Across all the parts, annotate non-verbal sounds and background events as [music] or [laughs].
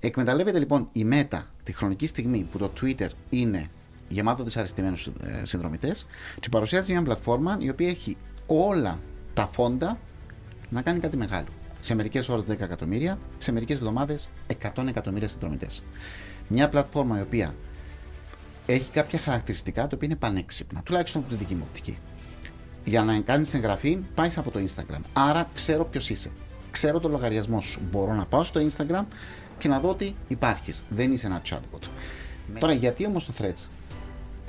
Εκμεταλλεύεται λοιπόν η Meta τη χρονική στιγμή που το Twitter είναι γεμάτο δυσαρεστημένους ε, συνδρομητές και παρουσιάζει μια πλατφόρμα η οποία έχει όλα τα φόντα να κάνει κάτι μεγάλο. Σε μερικές ώρες 10 εκατομμύρια, σε μερικές εβδομάδες 100 εκατομμύρια συνδρομητές. Μια πλατφόρμα η οποία έχει κάποια χαρακτηριστικά τα οποία είναι πανέξυπνα, τουλάχιστον από την δική μου οπτική. Για να κάνεις εγγραφή, πάεις από το Instagram. Άρα ξέρω ποιος είσαι. Ξέρω το λογαριασμό σου. Μπορώ να πάω στο Instagram και να δω ότι υπάρχεις. Δεν είσαι ένα chatbot. Τώρα, γιατί όμως το Threads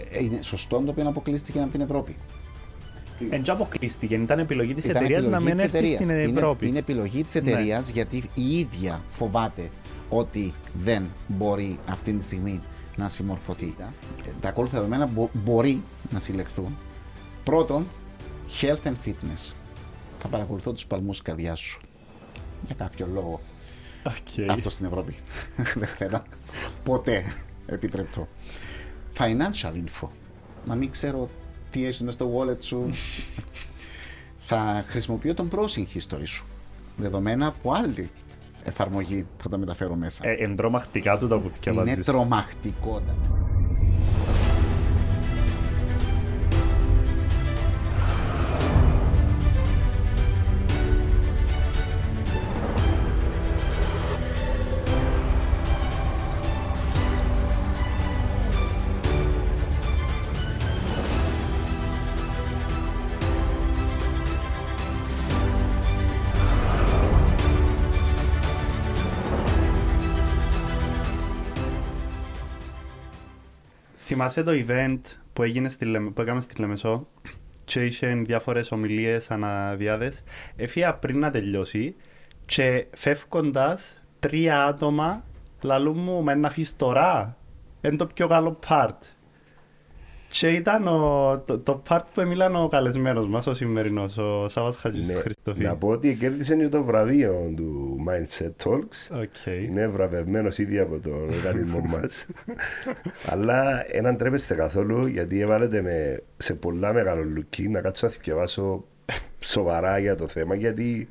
ε, είναι σωστό το οποίο αποκλείστηκε από την Ευρώπη; Δεν αποκλείστηκε, ήταν επιλογή της εταιρείας να μην έρθει στην Ευρώπη. Είναι, είναι επιλογή της εταιρείας ναι. γιατί η ίδια φοβάται ότι δεν μπορεί αυτή τη στιγμή να συμμορφωθεί. Τα ακόλουθα δεδομένα μπορεί να συλλεχθούν. Πρώτον, health and fitness. Θα παρακολουθώ τους παλμούς της καρδιάς σου. Για κάποιο λόγο. Okay. Αυτό στην Ευρώπη. δεν θα ήταν ποτέ επιτρεπτό. Financial info. Να μην ξέρω τι έχει μέσα στο wallet σου. θα χρησιμοποιώ τον browsing history σου. Δεδομένα από άλλη εφαρμογή θα τα μεταφέρω μέσα. Ε, εντρομακτικά του τα που Είναι τρομακτικότατα. Θυμάσαι το event που, έγινε στη, που έκαμε στη Λεμεσό και είχε διάφορες ομιλίες αναδιάδες. Έφυγα πριν να τελειώσει και φεύγοντας τρία άτομα λαλού μου με να αφήσεις τώρα; Είναι το πιο καλό part. Και ήταν ο, το, το part που έμειλαν ο καλεσμένος μας, ο σημερινός, ο Σάββας Χατζης ναι, Χριστοφή. Να πω ότι κέρδισε και το βραβείο του Mindset Talks. Okay. Είναι βραβευμένος ήδη από τον οργανισμό [laughs] μας. Αλλά έναν τρέπεστε καθόλου γιατί έβαλετε με σε πολλά μεγάλο λουκί να κάτσω να διαβάσω σοβαρά για το θέμα γιατί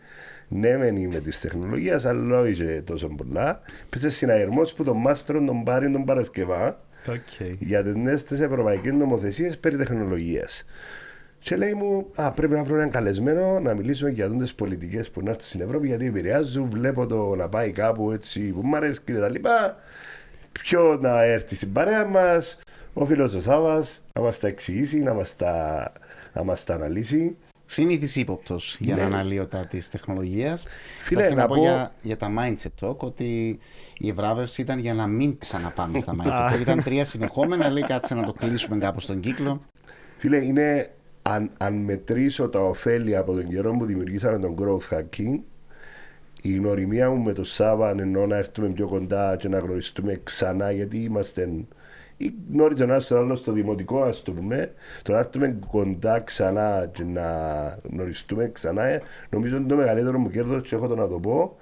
ναι, μεν είμαι της τεχνολογίας, αλλά όχι τόσο πολλά. Πέσε συναγερμό που τον μάστρο τον πάρει τον Παρασκευά Okay. για τις νέες ευρωπαϊκές νομοθεσίες περί τεχνολογίας. Και λέει μου, Α, πρέπει να βρω έναν καλεσμένο να μιλήσουμε για τι πολιτικές που να έρθουν στην Ευρώπη, γιατί επηρεάζουν. Βλέπω το να πάει κάπου έτσι που μου αρέσει και τα λοιπά. Ποιο να έρθει στην παρέα μας, ο φίλος ο Σάβας, να μας τα εξηγήσει, να μας τα, να μας τα αναλύσει. Συνήθις ύποπτος για ναι. να αναλύω τα της τεχνολογίας. Φίλε, να, να πω για, για τα mindset talk ότι η βράβευση ήταν για να μην ξαναπάμε στα mindset talk. ήταν τρία συνεχόμενα, λέει κάτσε να το κλείσουμε κάπου στον κύκλο. Φίλε, είναι αν, αν μετρήσω τα ωφέλη από τον καιρό που δημιουργήσαμε τον growth hacking, η γνωριμία μου με το Σάβα εννοώ να έρθουμε πιο κοντά και να γνωριστούμε ξανά γιατί είμαστε ή γνώριζε ένας τον άλλο στο δημοτικό, ας το πούμε, το να έρθουμε κοντά ξανά και να γνωριστούμε ξανά, ε, νομίζω είναι το μεγαλύτερο μου κέρδος και έχω το να το πω.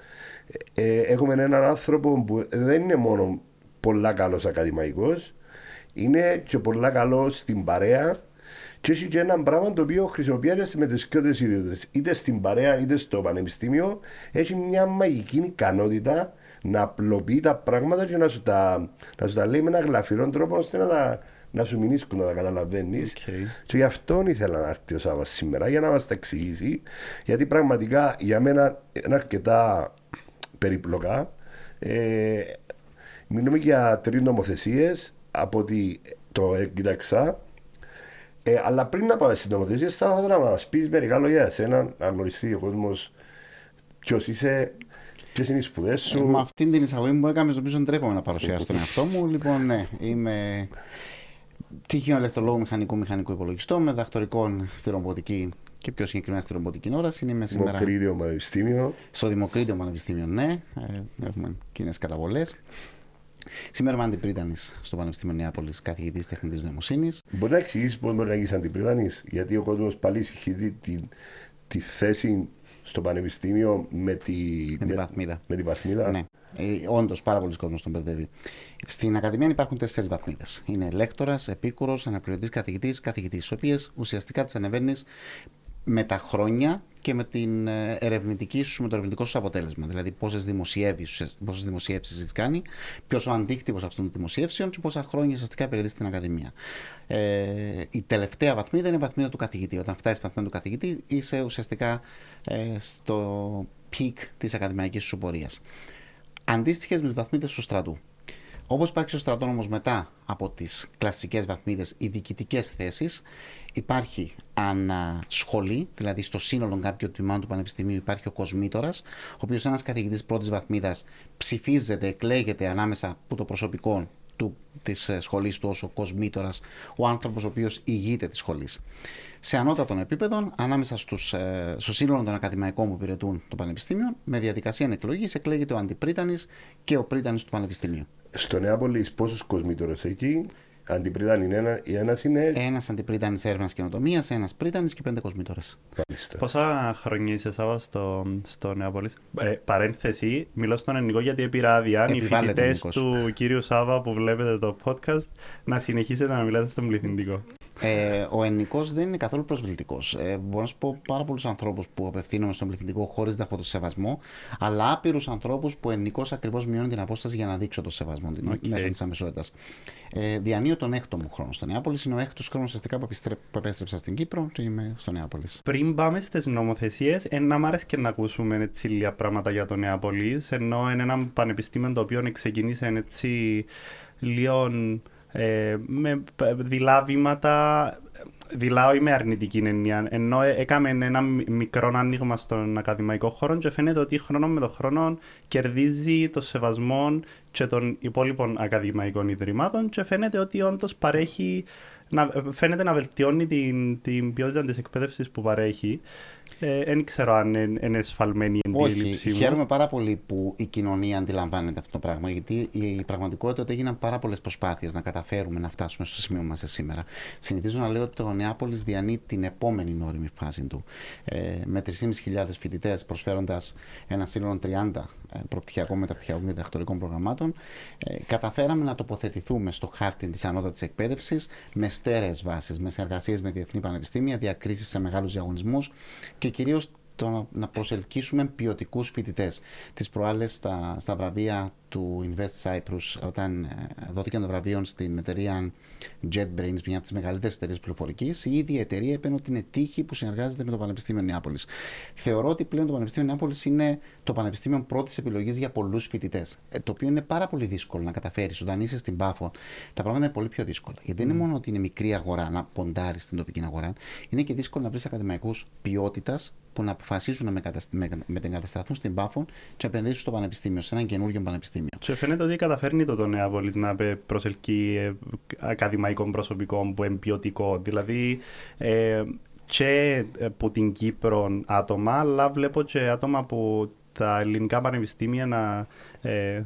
Ε, ε, έχουμε έναν άνθρωπο που δεν είναι μόνο πολλά καλός ακαδημαϊκός, είναι και πολλά καλός στην παρέα και έχει και ένα πράγμα το οποίο χρησιμοποιείται με τις πιο ιδιότητες. Είτε στην παρέα είτε στο πανεπιστήμιο, έχει μια μαγική ικανότητα να απλοποιεί τα πράγματα και να σου τα, να σου τα λέει με ένα γλαφυρό τρόπο ώστε να, τα, να σου μηνίσκουν να τα καταλαβαίνεις. Okay. Και γι' αυτό ήθελα να έρθει ο Σάβα σήμερα για να μας τα εξηγήσει. Γιατί πραγματικά για μένα είναι αρκετά περίπλοκα. Ε, μιλούμε για τρεις νομοθεσίες από ότι το κοίταξα. Ε, αλλά πριν να πάμε στις νομοθεσίες, θα ήθελα να μας πεις μερικά λόγια για εσένα, να γνωριστεί ο κόσμος ποιος είσαι, Ποιες είναι οι σπουδές σου. Ε, με αυτήν την εισαγωγή που έκαμε, νομίζω ντρέπομαι να παρουσιάσω τον εαυτό μου. Λοιπόν, ναι, είμαι τυχαίο ηλεκτρολόγο μηχανικού μηχανικού υπολογιστό με δαχτορικό στη ρομποτική και πιο συγκεκριμένα στη ρομποτική όραση. Είμαι σήμερα. Δημοκρίτιο Πανεπιστήμιο. Στο Δημοκρίτιο Πανεπιστήμιο, ναι. Ε, έχουμε κοινές καταβολές. Σήμερα είμαι αντιπρίτανης στο Πανεπιστήμιο Νεάπολης, καθηγητής τεχνητής νοημοσύνης. Μπορεί να εξηγήσεις πώς μπορεί να γίνεις αντιπρίτανης, γιατί ο κόσμος πάλι έχει δει τη, τη θέση στο πανεπιστήμιο με, τη, με την βαθμίδα. Με την βαθμίδα. Ναι. Ε, Όντως, πάρα πολλοί κόσμοι τον μπερδεύει. Στην Ακαδημία υπάρχουν τέσσερις βαθμίδες. Είναι λέκτορας, επίκουρος, αναπληρωτής καθηγητής, καθηγητής, τι οποίε ουσιαστικά τι ανεβαίνεις με τα χρόνια και με, την ε, ερευνητική σου, με το ερευνητικό σου αποτέλεσμα. Δηλαδή, πόσες δημοσιεύσεις έχεις κάνει, ποιος ο αντίκτυπος αυτών των δημοσιεύσεων και πόσα χρόνια ουσιαστικά επενδύει στην Ακαδημία. Ε, η τελευταία βαθμίδα είναι η βαθμίδα του καθηγητή. Όταν φτάσεις στη βαθμίδα του καθηγητή, είσαι ουσιαστικά ε, στο peak της ακαδημαϊκής σου πορείας. Αντίστοιχες με τις βαθμίδες του στρατού. Όπως υπάρχει στο στρατό όμως μετά από τις κλασικές βαθμίδες οι διοικητικές θέσεις, υπάρχει ανά σχολή, δηλαδή στο σύνολο κάποιου τμήματο του Πανεπιστημίου υπάρχει ο κοσμήτορας, ο οποίος ένας καθηγητής πρώτης βαθμίδας ψηφίζεται, εκλέγεται ανάμεσα από το προσωπικό του, της ε, σχολής του ως ο κοσμήτορας, ο άνθρωπος ο οποίος ηγείται της σχολής. Σε ανώτατων επίπεδων, ανάμεσα στους, ε, στο σύνολο των ακαδημαϊκών που υπηρετούν το Πανεπιστήμιο, με διαδικασία εκλογής εκλέγεται ο αντιπρίτανης και ο πρίτανης του Πανεπιστημίου. Στο Νεάπολη πόσους κοσμήτορες εκεί; Αντιπρίτανη είναι ένα, ένας είναι. Ένας αντιπρίτανη έρευνας καινοτομίας, ένας πρίτανης και πέντε κοσμήτορε. Πόσα χρόνια είσαι Σάβα στο, στο Νεάπολη. Ε, παρένθεση, μιλώ στον ελληνικό γιατί πήρα άδεια. Οι φοιτητές του κύριου Σάβα που βλέπετε το podcast να συνεχίσετε να μιλάτε στον πληθυντικό. Ε, ο ελληνικό δεν είναι καθόλου προσβλητικός. Ε, μπορώ να σου πω πάρα πολλούς ανθρώπους που απευθύνομαι στον πληθυντικό χωρίς να έχω το σεβασμό, αλλά άπειρους ανθρώπους που ελληνικό ακριβώς μειώνει την απόσταση για να δείξω το σεβασμό okay. μέσω της αμεσότητας. Ε, διανύω τον έκτο μου χρόνο στο Νεάπολης. Είναι ο έκτος χρόνος ουσιαστικά που, που επέστρεψα στην Κύπρο και είμαι στο Νεάπολης. Πριν πάμε στις νομοθεσίες, να μ' άρεσε και να ακούσουμε έτσι λίγα πράγματα για το Νεάπολης. Ενώ είναι ένα πανεπιστήμιο το οποίο ξεκίνησε έτσι λίγο ε, με δειλά βήματα δειλά με αρνητική έννοια. Ενώ έκαμε ένα μικρό άνοιγμα στον ακαδημαϊκό χώρο και φαίνεται ότι χρόνο με τον χρόνο κερδίζει το σεβασμό και των υπόλοιπων ακαδημαϊκών ιδρυμάτων και φαίνεται ότι όντως παρέχει να, φαίνεται να βελτιώνει την, την ποιότητα της εκπαίδευσης που παρέχει. Δεν ε, ξέρω αν είναι εσφαλμένη η αντίληψή μου. Χαίρομαι πάρα πολύ που η κοινωνία αντιλαμβάνεται αυτό το πράγμα, γιατί η πραγματικότητα ότι έγιναν πάρα πολλές προσπάθειες να καταφέρουμε να φτάσουμε στο σημείο που είμαστε σήμερα. Συνηθίζω να λέω ότι το Νεάπολης διανύει την επόμενη νόριμη φάση του. Ε, με 3.500 φοιτητές προσφέροντας ένα σύνολο 30 ε, προπτυχιακών, μεταπτυχιακών και διδακτορικών προγραμμάτων, ε, καταφέραμε να τοποθετηθούμε στο χάρτη της ανώτατης εκπαίδευσης με στέρεες βάσεις, με συνεργασίες με διεθνή πανεπιστήμια, διακρίσεις σε μεγάλους διαγωνισμούς και κυρίως το να προσελκύσουμε ποιοτικούς φοιτητές. Τις προάλλες στα, στα βραβεία του Invest Cyprus, όταν ε, δόθηκαν το βραβείο στην εταιρεία JetBrains, μια από τις μεγαλύτερες εταιρείες πληροφορικής, η ίδια η εταιρεία είπε ότι είναι τύχη που συνεργάζεται με το Πανεπιστήμιο Νεάπολης. Θεωρώ ότι πλέον το Πανεπιστήμιο Νεάπολης είναι το πανεπιστήμιο πρώτης επιλογής για πολλούς φοιτητές. Ε, το οποίο είναι πάρα πολύ δύσκολο να καταφέρεις. Όταν είσαι στην Πάφο, τα πράγματα είναι πολύ πιο δύσκολα. Γιατί δεν είναι μόνο ότι είναι μικρή αγορά να ποντάρεις στην τοπική αγορά, είναι και δύσκολο να βρεις ακαδημαϊκούς ποιότητας που να αποφασίζουν να μετεγκατασταθούν στην Πάφο και να επενδύσουν στο πανεπιστήμιο, σε ένα καινούργιο πανεπιστήμιο. Και φαίνεται ότι καταφέρνει το τον Νεάπολης να προσελκύει ε, ακαδημαϊκών προσωπικών που είναι ποιοτικό. Δηλαδή, ε, και από την Κύπρο άτομα, αλλά βλέπω και άτομα από τα ελληνικά πανεπιστήμια να ε,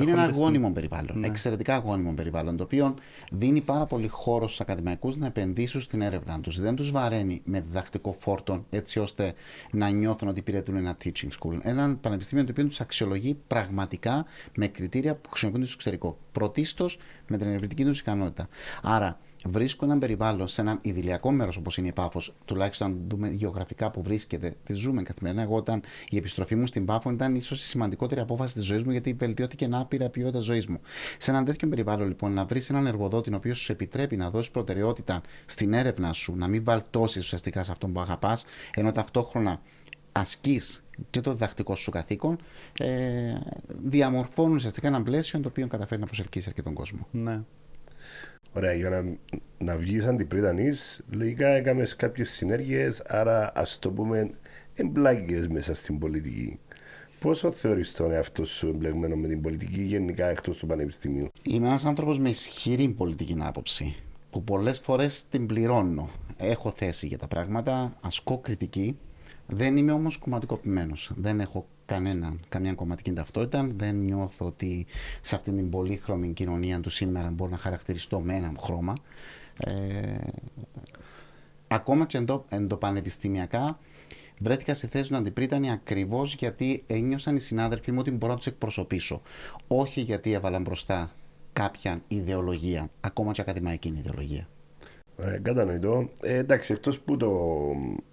είναι ένα αγώνιμο περιβάλλον. Ναι. Εξαιρετικά αγώνιμο περιβάλλον. Το οποίο δίνει πάρα πολύ χώρο στους ακαδημαϊκούς να επενδύσουν στην έρευνα τους. Δεν τους βαραίνει με διδακτικό φόρτο έτσι ώστε να νιώθουν ότι υπηρετούν ένα teaching school. Ένα πανεπιστήμιο το οποίο τους αξιολογεί πραγματικά με κριτήρια που χρησιμοποιούνται στο εξωτερικό. Πρωτίστως με την ερευνητική τους ικανότητα. Άρα βρίσκω έναν περιβάλλον σε έναν ιδηλιακό μέρος όπως είναι η Πάφος, τουλάχιστον αν δούμε γεωγραφικά που βρίσκεται, τη ζούμε καθημερινά. Εγώ, όταν η επιστροφή μου στην Πάφο ήταν ίσως η σημαντικότερη απόφαση της ζωής μου, γιατί βελτιώθηκε ένα άπειρα ποιότητα ζωής μου. Σε έναν τέτοιο περιβάλλον, λοιπόν, να βρεις έναν εργοδότη ο οποίος σου επιτρέπει να δώσεις προτεραιότητα στην έρευνα σου, να μην βαλτώσεις ουσιαστικά σε αυτό που αγαπάς, ενώ ταυτόχρονα ασκείς και το διδακτικό σου καθήκον, ε, διαμορφώνουν ουσιαστικά ένα πλαίσιο το οποίο καταφέρει να προσελκύσει αρκετόν κόσμο. Ναι. Ωραία, για να, να βγεις αντιπρίτανη, λογικά έκαμες κάποιες συνέργειες, άρα ας το πούμε εμπλάκε μέσα στην πολιτική. Πόσο θεωρείς τον εαυτό σου εμπλεγμένο με την πολιτική γενικά εκτός του Πανεπιστημίου, Είμαι ένας άνθρωπος με ισχυρή πολιτική άποψη, που πολλές φορές την πληρώνω. Έχω θέση για τα πράγματα, ασκώ κριτική, δεν είμαι όμως κομματικοποιημένος. Δεν έχω κανένα, καμιά κομματική ταυτότητα. Δεν νιώθω ότι σε αυτήν την πολύχρωμη κοινωνία του σήμερα μπορώ να χαρακτηριστώ με ένα χρώμα. Ε, ακόμα και εντο, εντοπανεπιστημιακά βρέθηκα στη θέση του αντιπρίτανη ακριβώς γιατί ένιωσαν οι συνάδελφοί μου ότι μπορώ να τους εκπροσωπήσω. Όχι γιατί έβαλαν μπροστά κάποια ιδεολογία, ακόμα και ακαδημαϊκή ιδεολογία. Ε, κατανοητό. Ε, εντάξει, εκτός που το ε, ε,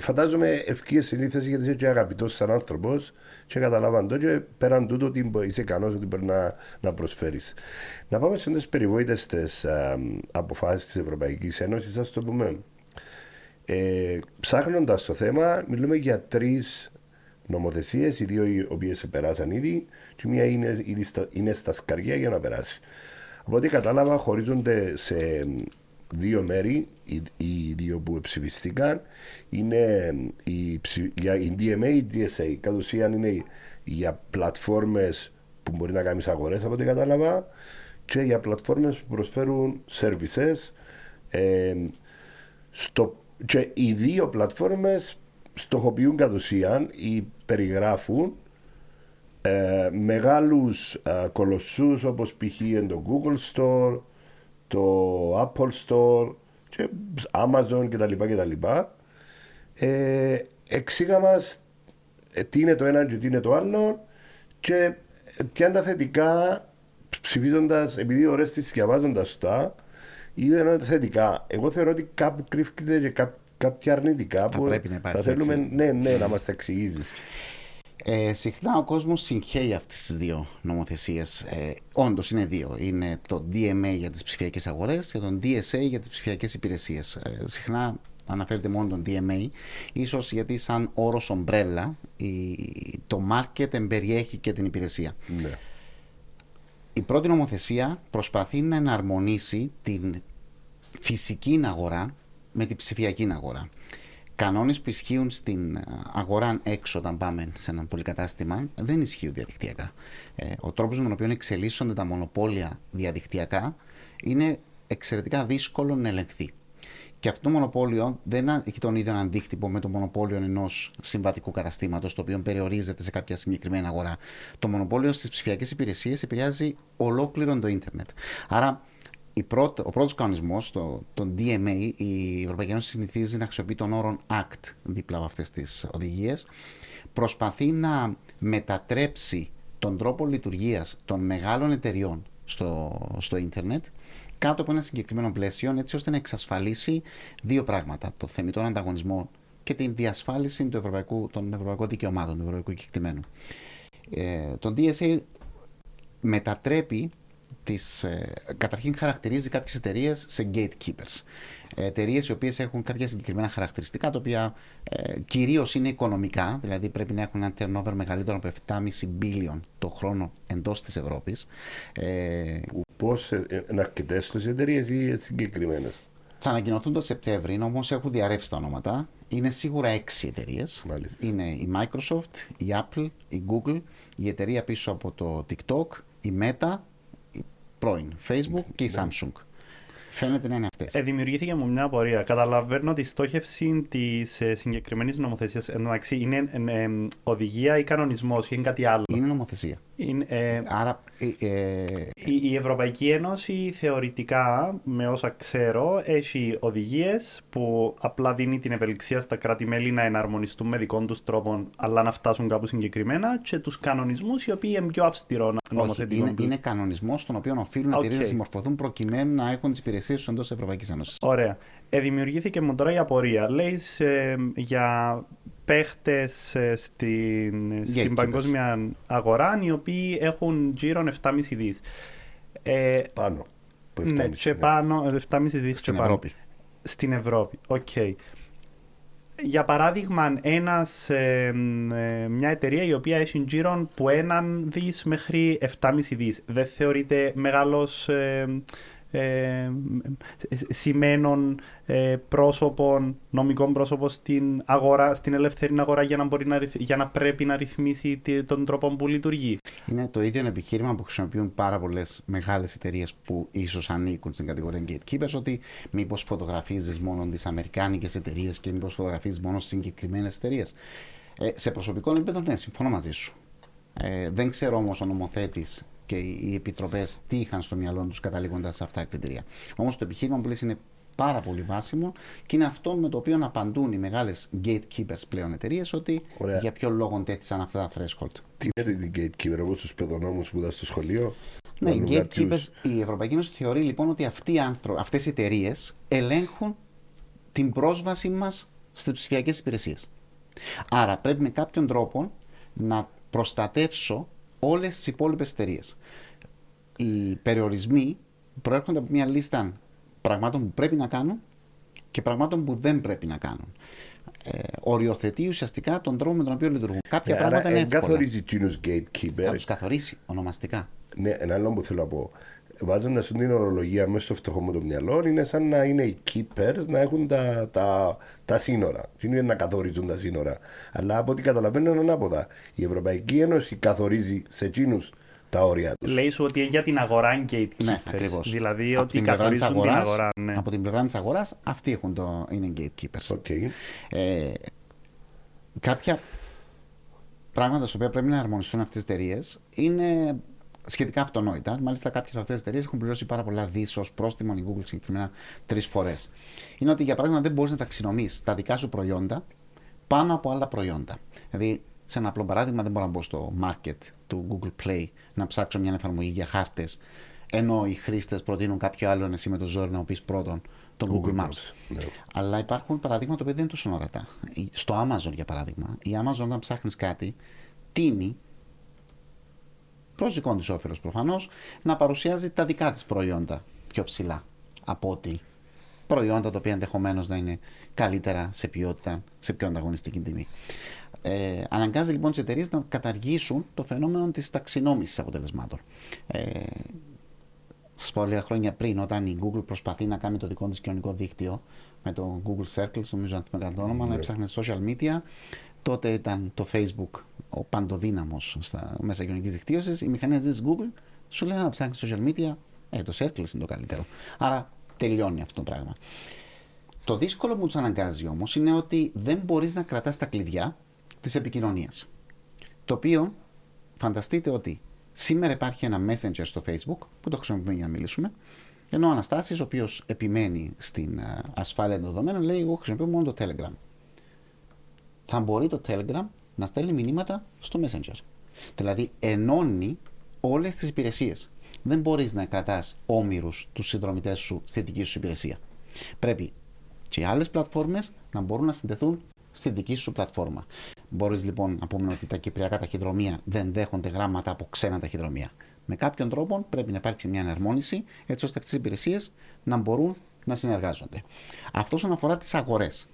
φαντάζομαι ευκαιρία συνήθιση γιατί είσαι και αγαπητός σαν άνθρωπος και καταλάβαν το και πέραν τούτο ότι μπορεί- είσαι ικανός ότι μπορεί να, να προσφέρεις. Να πάμε σε τις περιβόητες αποφάσεις της Ευρωπαϊκής Ένωσης, ας το πούμε. Ε, Ψάχνοντας το θέμα, μιλούμε για τρεις νομοθεσίες, οι δύο οι οποίες περάσαν ήδη, και μία είναι, ήδη στα, είναι στα σκαριά για να περάσει. Από ό,τι κατάλαβα, χωρίζονται σε δύο μέρη, οι, οι δύο που ψηφιστήκαν. Είναι η, ψη- για η DMA, η DSA. Κατ' ουσίαν είναι για πλατφόρμες που μπορεί να κάνεις αγορές από ό,τι κατάλαβα και για πλατφόρμες που προσφέρουν services. Ε, στο, και οι δύο πλατφόρμες στοχοποιούν κατ' ουσίαν ή περιγράφουν ε, μεγάλους ε, κολοσσούς όπως π.χ. είναι το Google Store, το Apple Store και Amazon κτλ. κτλ. Ε, εξήγα μας ε, τι είναι το ένα και τι είναι το άλλο και ε, ποια είναι τα θετικά ψηφίζοντας, επειδή ωραίες τις διαβάζοντας τα είδα τα θετικά. Εγώ θεωρώ ότι κάπου κρύφκεται και κά- κάποια αρνητικά που πρέπει να υπάρχει, θα θέλουμε έτσι. ναι, ναι, να μας τα εξηγήσεις. Ε, συχνά ο κόσμος συγχαίει αυτές τις δύο νομοθεσίες. Ε, όντως είναι δύο. Είναι το DMA για τις ψηφιακές αγορές και το DSA για τις ψηφιακές υπηρεσίες. Ε, συχνά αναφέρεται μόνο τον DMA, ίσως γιατί σαν όρος ομπρέλα η- το market εμπεριέχει και την υπηρεσία. Ναι. Η πρώτη νομοθεσία προσπαθεί να εναρμονίσει την φυσική αγορά με την ψηφιακή αγορά. Κανόνες που ισχύουν στην ε, αγορά έξω όταν πάμε σε ένα πολυκατάστημα δεν ισχύουν διαδικτυακά. Ε, ο τρόπος με τον οποίο εξελίσσονται τα μονοπόλια διαδικτυακά είναι εξαιρετικά δύσκολο να ελεγχθεί. Και αυτό το μονοπόλιο δεν έχει τον ίδιο αντίκτυπο με το μονοπόλιο ενός συμβατικού καταστήματος, το οποίο περιορίζεται σε κάποια συγκεκριμένη αγορά. Το μονοπόλιο στις ψηφιακές υπηρεσίες επηρεάζει ολόκληρο το ίντερνετ. Άρα, η πρώτη, ο πρώτος κανονισμός, το, το DMA, η Ευρωπαϊκή Ένωση συνηθίζει να χρησιμοποιεί τον όρο ACT δίπλα από αυτές τις οδηγίες, προσπαθεί να μετατρέψει τον τρόπο λειτουργίας των μεγάλων εταιριών στο, στο ίντερνετ κάτω από ένα συγκεκριμένο πλαίσιο έτσι ώστε να εξασφαλίσει δύο πράγματα. Το θεμητό ανταγωνισμό και την διασφάλιση του ευρωπαϊκού, των ευρωπαϊκών δικαιωμάτων, του ευρωπαϊκού κεκτημένου. Ε, το DSA μετατρέπει τις, ε, καταρχήν χαρακτηρίζει κάποιες εταιρείες σε gatekeepers. Εταιρείες οι οποίες έχουν κάποια συγκεκριμένα χαρακτηριστικά, τα οποία ε, κυρίως είναι οικονομικά, δηλαδή πρέπει να έχουν ένα turnover μεγαλύτερο από 7,5 billion το χρόνο εντός της Ευρώπης. Ε, Πώς είναι αρκετέ τις εταιρείες ή συγκεκριμένες; θα ανακοινωθούν το Σεπτέμβρη, όμως έχουν διαρρεύσει τα ονόματα. Είναι σίγουρα έξι εταιρείες. Μάλιστα. Είναι η Microsoft, η Apple, η Google, η εταιρεία πίσω από το TikTok, η Meta, η πρώην Facebook και η Samsung. Φαίνεται να είναι αυτές. Ε, δημιουργήθηκε μου μια απορία. Καταλαβαίνω τη στόχευση της ε, συγκεκριμένης νομοθεσίας. Εντάξει, είναι ε, ε, οδηγία ή κανονισμός ή είναι κάτι άλλο; Είναι νομοθεσία. Είναι, ε, Άρα, ε, ε, η, η Ευρωπαϊκή Ένωση θεωρητικά, με όσα ξέρω, έχει οδηγίες που απλά δίνει την ευελιξία στα κράτη-μέλη να εναρμονιστούν με δικών τους τρόπο, αλλά να φτάσουν κάπου συγκεκριμένα, και τους κανονισμούς οι οποίοι είναι πιο αυστηρό όχι, νομοθετικό. είναι, είναι κανονισμός στον οποίο οφείλουν οι Οκ. εταιρείες να συμμορφωθούν προκειμένου να έχουν τις υπηρεσίες τους εντός της Ευρωπαϊκής Ένωσης. Ωραία. Ε, δημιουργήθηκε μου τώρα η απορία. Λέει για παίχτες στην, στην Gatekeepers. παγκόσμια αγορά οι οποίοι έχουν γύρω 7,5 δις. Ε, Πάνω. από ναι, 7,5, και ναι. πάνω, 7,5 δις Στην και πάνω. Ευρώπη. Στην Ευρώπη, οκ. Για παράδειγμα, ένας, ε, ε, μια εταιρεία η οποία έχει γύρω που έναν δις μέχρι 7,5 δις δεν θεωρείται μεγάλος ε, ε, σημαίνων ε, πρόσωπων, νομικών πρόσωπων στην αγορά, στην ελεύθερη αγορά για να, μπορεί να, ρυθ- για να πρέπει να ρυθμίσει τι- τον τρόπο που λειτουργεί. Είναι το ίδιο επιχείρημα που χρησιμοποιούν πάρα πολλές μεγάλες εταιρείες που ίσως ανήκουν στην κατηγορία gatekeepers, ότι μήπως φωτογραφίζεις μόνο τις αμερικάνικες εταιρείες και μήπως φωτογραφίζεις μόνο συγκεκριμένες εταιρείες. Ε, σε προσωπικό επίπεδο, ναι, συμφωνώ μαζί σου. Ε, δεν ξέρω όμως ο νομοθέτης και οι επιτροπές τι είχαν στο μυαλό τους καταλήγοντας σε αυτά τα κριτήρια. Όμως το επιχείρημα που λες είναι πάρα πολύ βάσιμο και είναι αυτό με το οποίο απαντούν οι μεγάλες gatekeepers πλέον εταιρείες ότι Ωραία. για ποιο λόγο τέτοισαν αυτά τα threshold. Τι είναι η gatekeeper, όπω του παιδονόμους που ήταν στο σχολείο. Ναι, οι Βάλουν gatekeepers, κάποιους- η Ευρωπαϊκή Ένωση θεωρεί λοιπόν ότι αυτοί οι άνθρω- αυτές οι εταιρείες ελέγχουν την πρόσβαση μας στις ψηφιακές υπηρεσίες. Άρα πρέπει με κάποιον τρόπο να προστατεύσω όλες τις υπόλοιπες εταιρείες. Οι περιορισμοί προέρχονται από μια λίστα πραγμάτων που πρέπει να κάνουν και πραγμάτων που δεν πρέπει να κάνουν. Ε, οριοθετεί ουσιαστικά τον τρόπο με τον οποίο λειτουργούν. Κάποια Ε, πράγματα είναι άρα, εύκολα. καθορίζει εκείνους Θα gatekeeper. τους καθορίσει ονομαστικά. Ναι, ένα άλλο που θέλω να πω. Βάζοντας την ορολογία μέσα στο φτωχό μου το μυαλό, είναι σαν να είναι οι keepers να έχουν τα, τα, τα σύνορα. Είναι να καθορίζουν τα σύνορα. Αλλά από ό,τι καταλαβαίνω είναι ανάποδα. Η Ευρωπαϊκή Ένωση καθορίζει σε εκείνους τα όρια τους. Λέει σου ότι για την αγορά gatekeepers. Ναι, ακριβώς. Δηλαδή ότι καθορίζουν την αγοράς. Ναι. Από την πλευρά της αγοράς, αυτοί έχουν το, είναι gatekeepers. Οκ. Ε, κάποια πράγματα στα οποία πρέπει να αρμονιστούν αυτές τις εταιρείες είναι σχετικά αυτονόητα. Μάλιστα, κάποιες από αυτές τις εταιρείες έχουν πληρώσει πάρα πολλά δις ως πρόστιμο, η Google συγκεκριμένα τρεις φορές. Είναι ότι για παράδειγμα δεν μπορείς να ταξινομείς τα δικά σου προϊόντα πάνω από άλλα προϊόντα. Δηλαδή, σε ένα απλό παράδειγμα, δεν μπορώ να μπω στο market του Google Play να ψάξω μια εφαρμογή για χάρτες, ενώ οι χρήστες προτείνουν κάποιο άλλο εσύ με το ζόρι να πεις πρώτον το Google, Maps. Ναι. Αλλά υπάρχουν παραδείγματα που δεν είναι τόσο ορατά. Στο Amazon, για παράδειγμα, η Amazon, όταν ψάχνεις κάτι, τίνει προς δικό της όφελος προφανώς να παρουσιάζει τα δικά της προϊόντα πιο ψηλά από ότι προϊόντα τα οποία ενδεχομένως να είναι καλύτερα σε ποιότητα, σε πιο ανταγωνιστική τιμή. Ε, αναγκάζει λοιπόν τις εταιρείες να καταργήσουν το φαινόμενο της ταξινόμησης αποτελεσμάτων. Ε, Σας πω λίγα χρόνια πριν, όταν η Google προσπαθεί να κάνει το δικό της κοινωνικό δίκτυο με το Google Circles, νομίζω ότι μεγάλο το όνομα, να έψαχνε social media, τότε ήταν το Facebook ο παντοδύναμος μέσα κοινωνικής δικτύωσης. Η μηχανή της Google σου λέει να ψάχνεις social media, ε, το Circles είναι το καλύτερο. Άρα τελειώνει αυτό το πράγμα. Το δύσκολο που τους αναγκάζει όμως είναι ότι δεν μπορείς να κρατάς τα κλειδιά της επικοινωνίας. Το οποίο φανταστείτε ότι σήμερα υπάρχει ένα messenger στο facebook που το χρησιμοποιούμε για να μιλήσουμε. Ενώ ο Αναστάσης, ο οποίος επιμένει στην α, ασφάλεια των δεδομένων, λέει: Εγώ χρησιμοποιώ μόνο το Telegram. Θα μπορεί το Telegram να στέλνει μηνύματα στο Messenger. Δηλαδή, ενώνει όλες τις υπηρεσίες. Δεν μπορείς να κρατάς όμοιρους τους συνδρομητές σου στη δική σου υπηρεσία. Πρέπει και οι άλλες πλατφόρμες να μπορούν να συνδεθούν στη δική σου πλατφόρμα. Μπορείς λοιπόν να πούμε ότι τα κυπριακά ταχυδρομεία δεν δέχονται γράμματα από ξένα ταχυδρομεία. Με κάποιον τρόπο πρέπει να υπάρξει μια εναρμόνιση έτσι ώστε αυτές οι υπηρεσίες να μπορούν να συνεργάζονται. Αυτό όσον αφορά τις αγορές.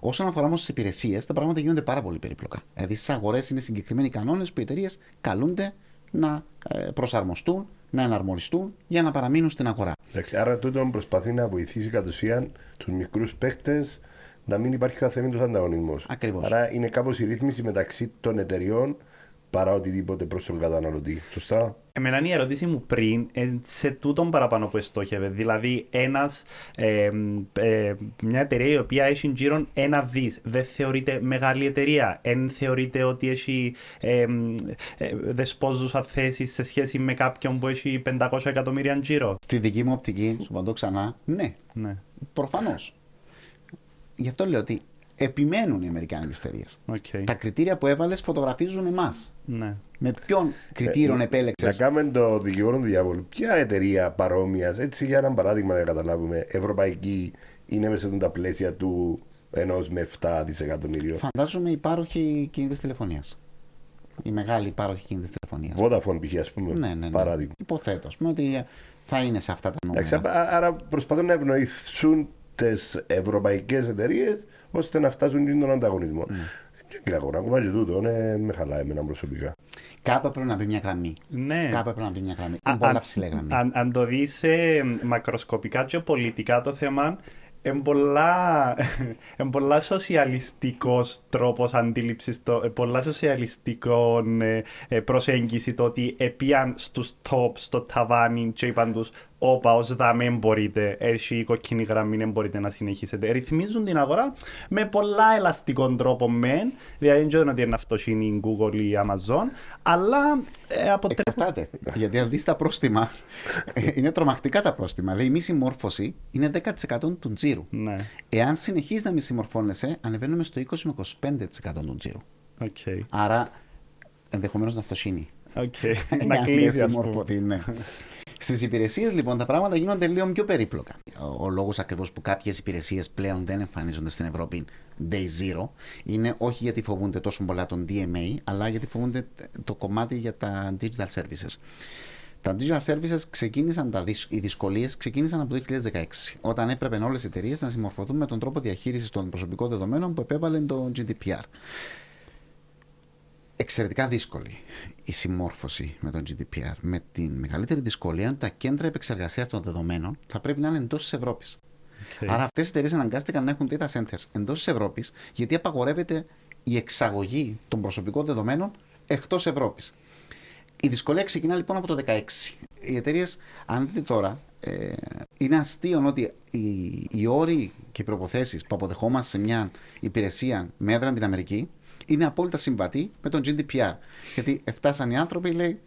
Όσον αφορά όμως τις υπηρεσίες, τα πράγματα γίνονται πάρα πολύ περίπλοκα. Δηλαδή στις αγορές είναι συγκεκριμένοι κανόνες που οι εταιρείες καλούνται να ε, προσαρμοστούν, να εναρμονιστούν για να παραμείνουν στην αγορά. Εντάξει, άρα τούτο προσπαθεί να βοηθήσει κατ' ουσίαν τους μικρούς παίχτε να μην υπάρχει καθεμίτο ανταγωνισμός. Ακριβώς. Άρα είναι κάπως η ρύθμιση μεταξύ των εταιριών παρά οτιδήποτε προς τον καταναλωτή. Σωστά; Εμένα η ερώτηση μου πριν ε, σε τούτον παραπάνω που εστόχευε. Δηλαδή, ένας, ε, ε, μια εταιρεία η οποία έχει γύρω ένα δις δεν θεωρείται μεγάλη εταιρεία. Εν θεωρείται ότι έχει ε, ε, δεσπόζουσα θέση σε σχέση με κάποιον που έχει 500 εκατομμύρια γύρω. Στη δική μου οπτική, σου παντώ ξανά, ναι, Ναι. προφανώς. Γι' αυτό λέω ότι επιμένουν οι Αμερικάνικες εταιρείες. Okay. Τα κριτήρια που έβαλες φωτογραφίζουν εμάς. ναι. Με ποιον κριτήριο Να επέλεξες; κάνουμε το δικηγόρο του διάβολου. Ποια εταιρεία παρόμοιας, έτσι για ένα παράδειγμα να καταλάβουμε, ευρωπαϊκή είναι μέσα στα πλαίσια του ενός με 7 δισεκατομμύριο; Φαντάζομαι υπάρχοχοι κινητής τηλεφωνίας. Η μεγάλη υπάρχοχη κινητής τηλεφωνίας. Vodafone π.χ. ας πούμε. Ναι, ναι, ναι. Παράδειγμα. Υποθέτω, ας πούμε, ότι θα είναι σε αυτά τα Εντάξει, νούμερα. α- άρα προσπαθούν να ευνοηθούν τις ευρωπαϊκές εταιρείες ώστε να φτάσουν και τον ανταγωνισμό. Ναι. Και κακό, ακόμα και τούτο, ναι, με χαλάει εμένα προσωπικά. Κάπου πρέπει να μπει μια γραμμή. ναι. Κάπου πρέπει να μπει μια γραμμή. Α- Είναι πολλά αν- ψηλή γραμμή. Αν, αν το δεις ε, μακροσκοπικά και πολιτικά το θέμα, είναι πολλά, [laughs] εν πολλά σοσιαλιστικός τρόπος αντίληψης, το, ε, πολλά σοσιαλιστικό ε, ε, προσέγγιση το ότι επίαν στους top, στο ταβάνι και είπαν τους όπα ως δαμέ μπορείτε, έρχει η κοκκινή γραμμή, δεν μπορείτε να συνεχίσετε. Ρυθμίζουν την αγορά με πολλά ελαστικό τρόπο μεν, δηλαδή δεν ξέρω ότι είναι αυτός είναι η Google ή η Amazon, αλλά ε, αποτελούν Εξαρτάται. Γιατί αν δεις τα πρόστιμα, είναι τρομακτικά τα πρόστιμα. Δηλαδή η μη συμμόρφωση είναι 10% του τζίρου. Ναι, Εάν συνεχίζεις να μη συμμορφώνεσαι, ανεβαίνουμε στο 20 με 25% του τζίρου. οκ. Άρα ενδεχομένως να φτωχύνει. Οκ. Εάν [laughs] να δεν κλείσει, ας πούμε. συμμορφωθεί, ναι. Στις υπηρεσίες λοιπόν τα πράγματα γίνονται λίγο πιο περίπλοκα. Ο, ο λόγος ακριβώς που κάποιες υπηρεσίες πλέον δεν εμφανίζονται στην Ευρώπη day zero είναι όχι γιατί φοβούνται τόσο πολλά τον DMA, αλλά γιατί φοβούνται το κομμάτι για τα digital services. Τα digital services ξεκίνησαν, τα, οι δυσκολίες ξεκίνησαν από το 2016, όταν έπρεπε όλες οι εταιρείες να συμμορφωθούν με τον τρόπο διαχείρισης των προσωπικών δεδομένων που επέβαλε το GDPR εξαιρετικά δύσκολη η συμμόρφωση με τον GDPR. Με την μεγαλύτερη δυσκολία τα κέντρα επεξεργασίας των δεδομένων θα πρέπει να είναι εντός της Ευρώπης. Okay. Άρα αυτές οι εταιρείες αναγκάστηκαν να έχουν data centers εντός της Ευρώπης, γιατί απαγορεύεται η εξαγωγή των προσωπικών δεδομένων εκτός Ευρώπης. Η δυσκολία ξεκινά λοιπόν από το 2016. Οι εταιρείες, αν δείτε τώρα, ε, είναι αστείο ότι οι, οι όροι και οι προποθέσει που αποδεχόμαστε σε μια υπηρεσία με έδρα την Αμερική είναι απόλυτα συμβατή με τον GDPR. Γιατί φτάσαν οι άνθρωποι, λέει,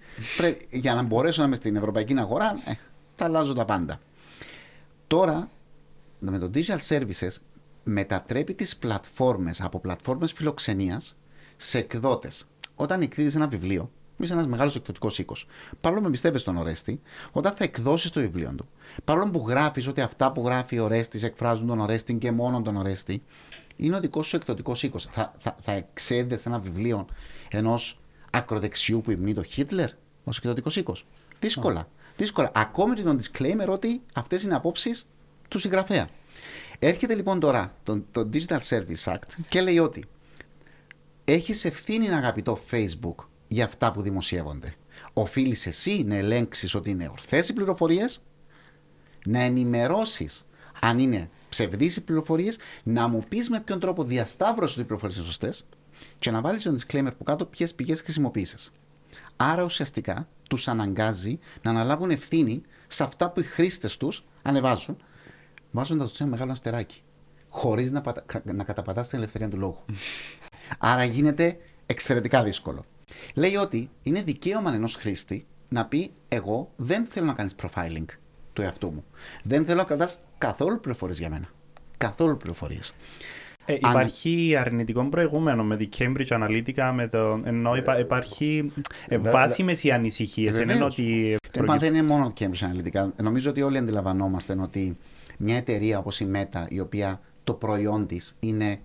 για να μπορέσουν να είμαι στην ευρωπαϊκή αγορά, ε, θα αλλάζω τα πάντα. Τώρα, με το Digital Services, μετατρέπει τις πλατφόρμες από πλατφόρμες φιλοξενίας σε εκδότες. Όταν εκδίδεις ένα βιβλίο, είσαι ένας μεγάλος εκδοτικός οίκος. Παρόλο που εμπιστεύεσαι στον Ορέστη, όταν θα εκδώσεις το βιβλίο του, παρόλο που γράφεις ότι αυτά που γράφει ο Ορέστης εκφράζουν τον Ορέστη και μόνο τον Ορέστη, είναι ο δικός σου εκδοτικός οίκος. Θα, θα, θα εξέδε ένα βιβλίο ενός ακροδεξιού που υμνεί το Χίτλερ ως εκδοτικός οίκος. Δύσκολα. Δύσκολα. Ακόμη και τον disclaimer ότι αυτές είναι απόψεις του συγγραφέα. Έρχεται λοιπόν τώρα το, το Digital Service Act και λέει ότι έχεις ευθύνη, αγαπητό Facebook, για αυτά που δημοσιεύονται. Οφείλεις εσύ να ελέγξεις ότι είναι ορθές οι πληροφορίες, να ενημερώσεις αν είναι ψευδείς οι πληροφορίες, να μου πεις με ποιον τρόπο διασταύρωσες ότι οι πληροφορίες είναι σωστές και να βάλεις τον disclaimer που κάτω ποιες πηγές χρησιμοποίησες. Άρα ουσιαστικά τους αναγκάζει να αναλάβουν ευθύνη σε αυτά που οι χρήστες τους ανεβάζουν, βάζοντας τους ένα μεγάλο αστεράκι. Χωρίς να, να καταπατάς την ελευθερία του λόγου. [laughs] Άρα γίνεται εξαιρετικά δύσκολο. Λέει ότι είναι δικαίωμα ενός χρήστη να πει: Εγώ δεν θέλω να κάνεις profiling του εαυτού μου. Δεν θέλω να κρατάς καθόλου πληροφορίες για μένα. Καθόλου πληροφορίες. Ε, υπάρχει Αν... αρνητικό προηγούμενο με την Cambridge Analytica, με το... ενώ υπά... υπάρχει ε, βάσιμες οι ανησυχίες. Ε, ότι... Ε, δεν είναι μόνο Cambridge Analytica. Νομίζω ότι όλοι αντιλαμβανόμαστε ότι μια εταιρεία όπως η Meta, η οποία το προϊόν της είναι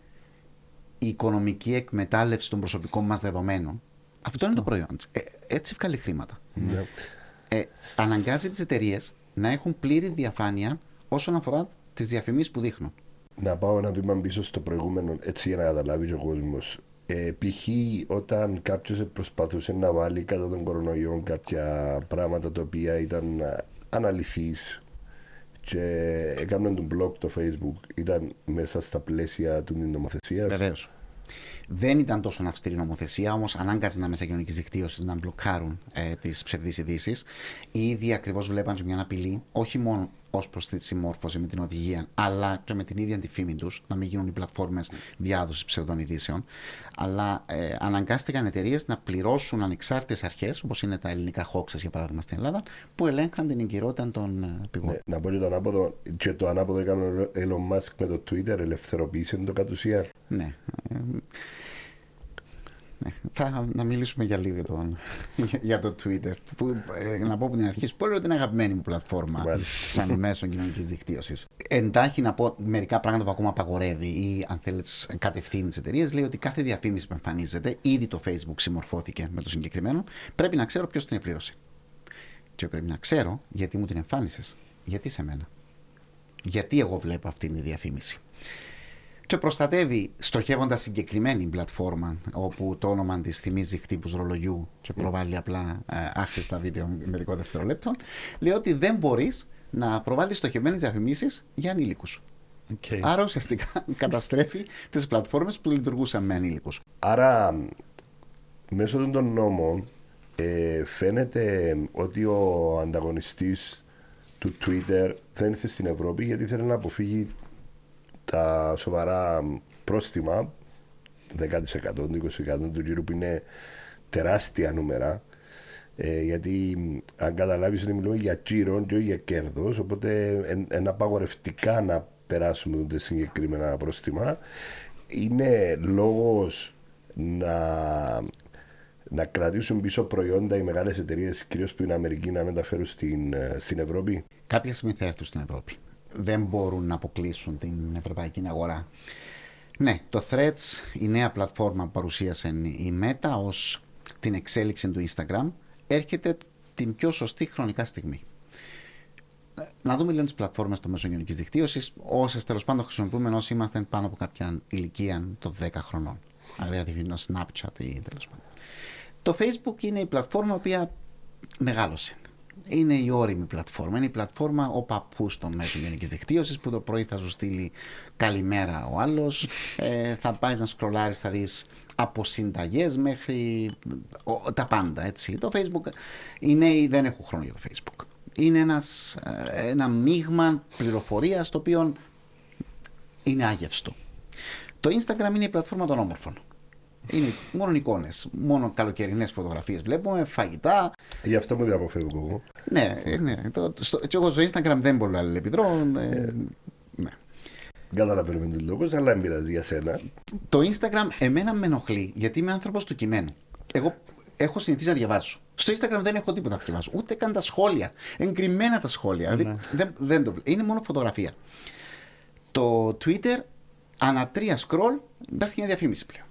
η οικονομική εκμετάλλευση των προσωπικών μας δεδομένων. Αυτό είναι το προϊόν της. Ε, έτσι βγάλει χρήματα. Ναι. Ε, αναγκάζει τις εταιρείες να έχουν πλήρη διαφάνεια όσον αφορά τις διαφημίσεις που δείχνουν. Να πάω ένα βήμα πίσω στο προηγούμενο, έτσι για να καταλάβει ο κόσμος. Ε, π.χ. όταν κάποιος προσπαθούσε να βάλει κατά τον κορονοϊό κάποια πράγματα τα οποία ήταν αναλυθείς και έκαναν τον blog το facebook ήταν μέσα στα πλαίσια του νομοθεσίας. Βεβαίως. Δεν ήταν τόσο αυστηρή νομοθεσία, όμως ανάγκαζε να μέσα κοινωνικής δικτύωσης να μπλοκάρουν ε, τις ψευδείς ειδήσεις. Ήδη ακριβώς βλέπαν μια απειλή, όχι μόνο ως προς τη συμμόρφωση με την οδηγία, αλλά και με την ίδια τη φήμη τους, να μην γίνουν οι πλατφόρμες διάδοσης ψευδών ειδήσεων. Αλλά ε, αναγκάστηκαν εταιρείες να πληρώσουν ανεξάρτητες αρχές, όπως είναι τα ελληνικά χόξες για παράδειγμα στην Ελλάδα, που ελέγχαν την εγκυρότητα των ε, πηγών. Ναι, να πω και το ανάποδο, και το ανάποδο έκανε ο Elon Musk με το Twitter, ελευθεροποίησε το κατ' ουσία. Ναι. Ε, ναι, θα να μιλήσουμε για λίγο τον, [laughs] για το Twitter. Που, ε, να πω από την αρχή, πολύ την αγαπημένη μου πλατφόρμα σαν μέσο κοινωνικής δικτύωσης. Εντάχει να πω μερικά πράγματα που ακόμα απαγορεύει ή αν θέλετε κατευθύνει τις εταιρείες. Λέει ότι κάθε διαφήμιση που εμφανίζεται, ήδη το Facebook συμμορφώθηκε με το συγκεκριμένο, πρέπει να ξέρω ποιος την πλήρωσε. Και πρέπει να ξέρω γιατί μου την εμφάνισες. Γιατί σε μένα. Γιατί εγώ βλέπω αυτή τη διαφήμιση και προστατεύει στοχεύοντας συγκεκριμένη πλατφόρμα όπου το όνομα της θυμίζει χτύπους ρολογιού και προβάλλει απλά ε, άχρηστα βίντεο μερικό δευτερολέπτο, λέει ότι δεν μπορείς να προβάλλεις στοχευμένες διαφημίσεις για ανήλικους. Okay. Άρα ουσιαστικά [laughs] καταστρέφει τις πλατφόρμες που λειτουργούσαν με ανήλικους. Άρα, μέσω των νόμων ε, φαίνεται ότι ο ανταγωνιστής του Twitter δεν ήρθε στην Ευρώπη γιατί θέλει να αποφύγει τα σοβαρά πρόστιμα 10%, 20% του γύρου που είναι τεράστια νούμερα. Ε, γιατί αν καταλάβεις ότι μιλούμε για τζίρο και όχι για κέρδος, οπότε είναι απαγορευτικά να περάσουμε τα συγκεκριμένα πρόστιμα. Είναι λόγος να να κρατήσουν πίσω προϊόντα οι μεγάλες εταιρείες, κυρίως στην Αμερική, να μεταφέρουν στην, ε, στην Ευρώπη; Κάποια στιγμή θα έρθουν στην Ευρώπη. Δεν μπορούν να αποκλείσουν την ευρωπαϊκή αγορά. Ναι, το Threads, η νέα πλατφόρμα που παρουσίασε η Meta ως την εξέλιξη του Instagram, έρχεται την πιο σωστή χρονικά στιγμή. Να δούμε λίγο τις πλατφόρμες των μέσων κοινωνική δικτύωσης, όσες τέλος πάντων χρησιμοποιούμε όσοι είμαστε πάνω από κάποια ηλικία των 10 χρονών. Δηλαδή, είναι Snapchat ή τέλος πάντων. Το Facebook είναι η πλατφόρμα η οποία μεγάλωσε. Είναι η όρημη πλατφόρμα. Είναι η πλατφόρμα ο παππούς των μέσων γενικής δικτύωσης που το πρωί θα σου στείλει καλημέρα ο άλλος. Ε, θα πάεις να σκρολάρεις, θα δεις από συνταγέ μέχρι ο, τα πάντα. Έτσι. Το Facebook. Οι νέοι δεν έχουν χρόνο για το Facebook. Είναι ένας, ε, ένα μείγμα πληροφορίας το οποίο είναι άγευστο. Το Instagram είναι η πλατφόρμα των όμορφων. Είναι μόνο εικόνες. Μόνο καλοκαιρινές φωτογραφίες βλέπουμε, φαγητά. Γι' αυτό μου διαποφεύγω εγώ. Ναι, ναι. Το, στο, εγώ στο Instagram δεν μπορώ να αλληλεπιδρώ. Ε, ναι. Καταλαβαίνουμε τον λόγο, αλλά δεν για σένα. Το Instagram εμένα με ενοχλεί γιατί είμαι άνθρωπος του κειμένου. Εγώ έχω συνηθίσει να διαβάζω. Στο Instagram δεν έχω τίποτα να διαβάζω. Ούτε καν τα σχόλια. Εγκριμένα τα σχόλια. Ναι. Δηλαδή, δεν, δεν το, είναι μόνο φωτογραφία. Το Twitter, ανά τρία scroll, υπάρχει μια διαφήμιση πλέον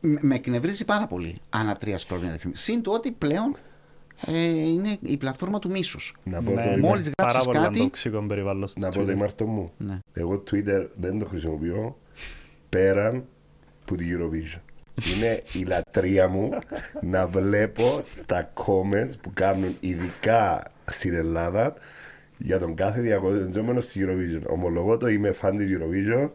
με εκνευρίζει πάρα πολύ ανά τρία σκρόλ Συν το ότι πλέον ε, είναι η πλατφόρμα του μίσους. Να πω ναι, Μόλις γράψεις κάτι. Να πω το ημαρτό μου. Ναι. Εγώ Twitter δεν το χρησιμοποιώ πέραν που τη Eurovision. Είναι η λατρεία μου να βλέπω τα comments που κάνουν ειδικά στην Ελλάδα για τον κάθε διαγωνισμένο στη Eurovision. Ομολογώ το είμαι φαν της Eurovision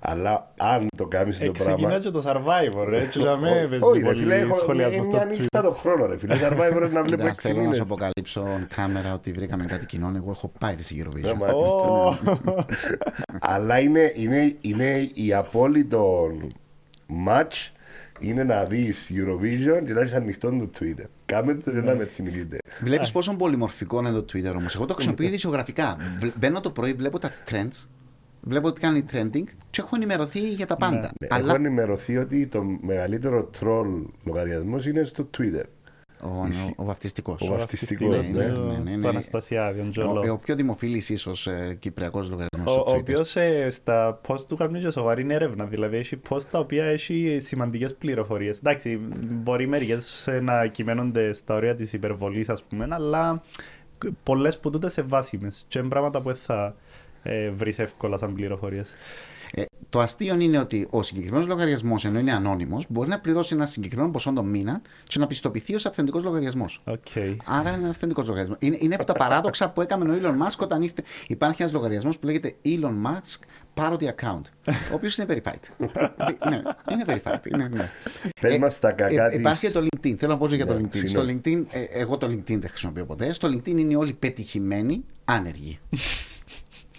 αλλά αν το κάνεις το πράγμα. Ξεκινά και το survivor, ρε. Και για με Όχι, ρε φίλε, έχω μια νύχτα το χρόνο, ρε φίλε. Survivor να βλέπω 6 μήνες. Θέλω να σου αποκαλύψω κάμερα ότι βρήκαμε κάτι κοινό. Εγώ έχω πάει στη Eurovision. Αλλά είναι η απόλυτο match είναι να δεις Eurovision και να έχεις ανοιχτό το Twitter. Κάμε το και να με θυμηθείτε. Βλέπεις πόσο πολυμορφικό είναι το Twitter όμως. Εγώ το χρησιμοποιώ [laughs] ειδησιογραφικά. Μπαίνω το πρωί, βλέπω τα trends βλέπω ότι κάνει trending και έχω ενημερωθεί για τα πάντα. Ναι, Αλλά... Έχω ενημερωθεί ότι το μεγαλύτερο troll λογαριασμός είναι στο Twitter. Ο, ο, ο βαφτιστικός. Ο βαφτιστικός, ναι. ναι, ναι, ναι, ναι. Αναστασιάδη, ο, ο πιο δημοφιλής ίσως ε, κυπριακός λογαριασμός. Ο, ο οποίος ε, στα post του κάνει και σοβαρή έρευνα. Δηλαδή έχει post τα οποία έχει σημαντικές πληροφορίες. Εντάξει, μπορεί μερικέ να κυμαίνονται στα όρια της υπερβολής, ας πούμε, αλλά πολλές που τούτε σε βάσιμες. Και είναι πράγματα που θα ε, βρει εύκολα σαν πληροφορίες. Ε, το αστείο είναι ότι ο συγκεκριμένος λογαριασμός, ενώ είναι ανώνυμος, μπορεί να πληρώσει ένα συγκεκριμένο ποσό το μήνα και να πιστοποιηθεί ως αυθεντικός λογαριασμός. Okay. Άρα είναι αυθεντικός λογαριασμός. Είναι, είναι από τα παράδοξα που έκαμε ο Elon Musk όταν ήρθε. Υπάρχει ένας λογαριασμός που λέγεται Elon Musk Parody Account, ο οποίος είναι verified. [laughs] ναι, είναι verified. Είναι, ναι. Πες μας τα κακά ε, Υπάρχει και το LinkedIn. Θέλω να πω για το ναι, LinkedIn. Στο LinkedIn, ε, εγώ το LinkedIn δεν χρησιμοποιώ ποτέ. Στο LinkedIn είναι όλοι πετυχημένοι άνεργοι. [laughs]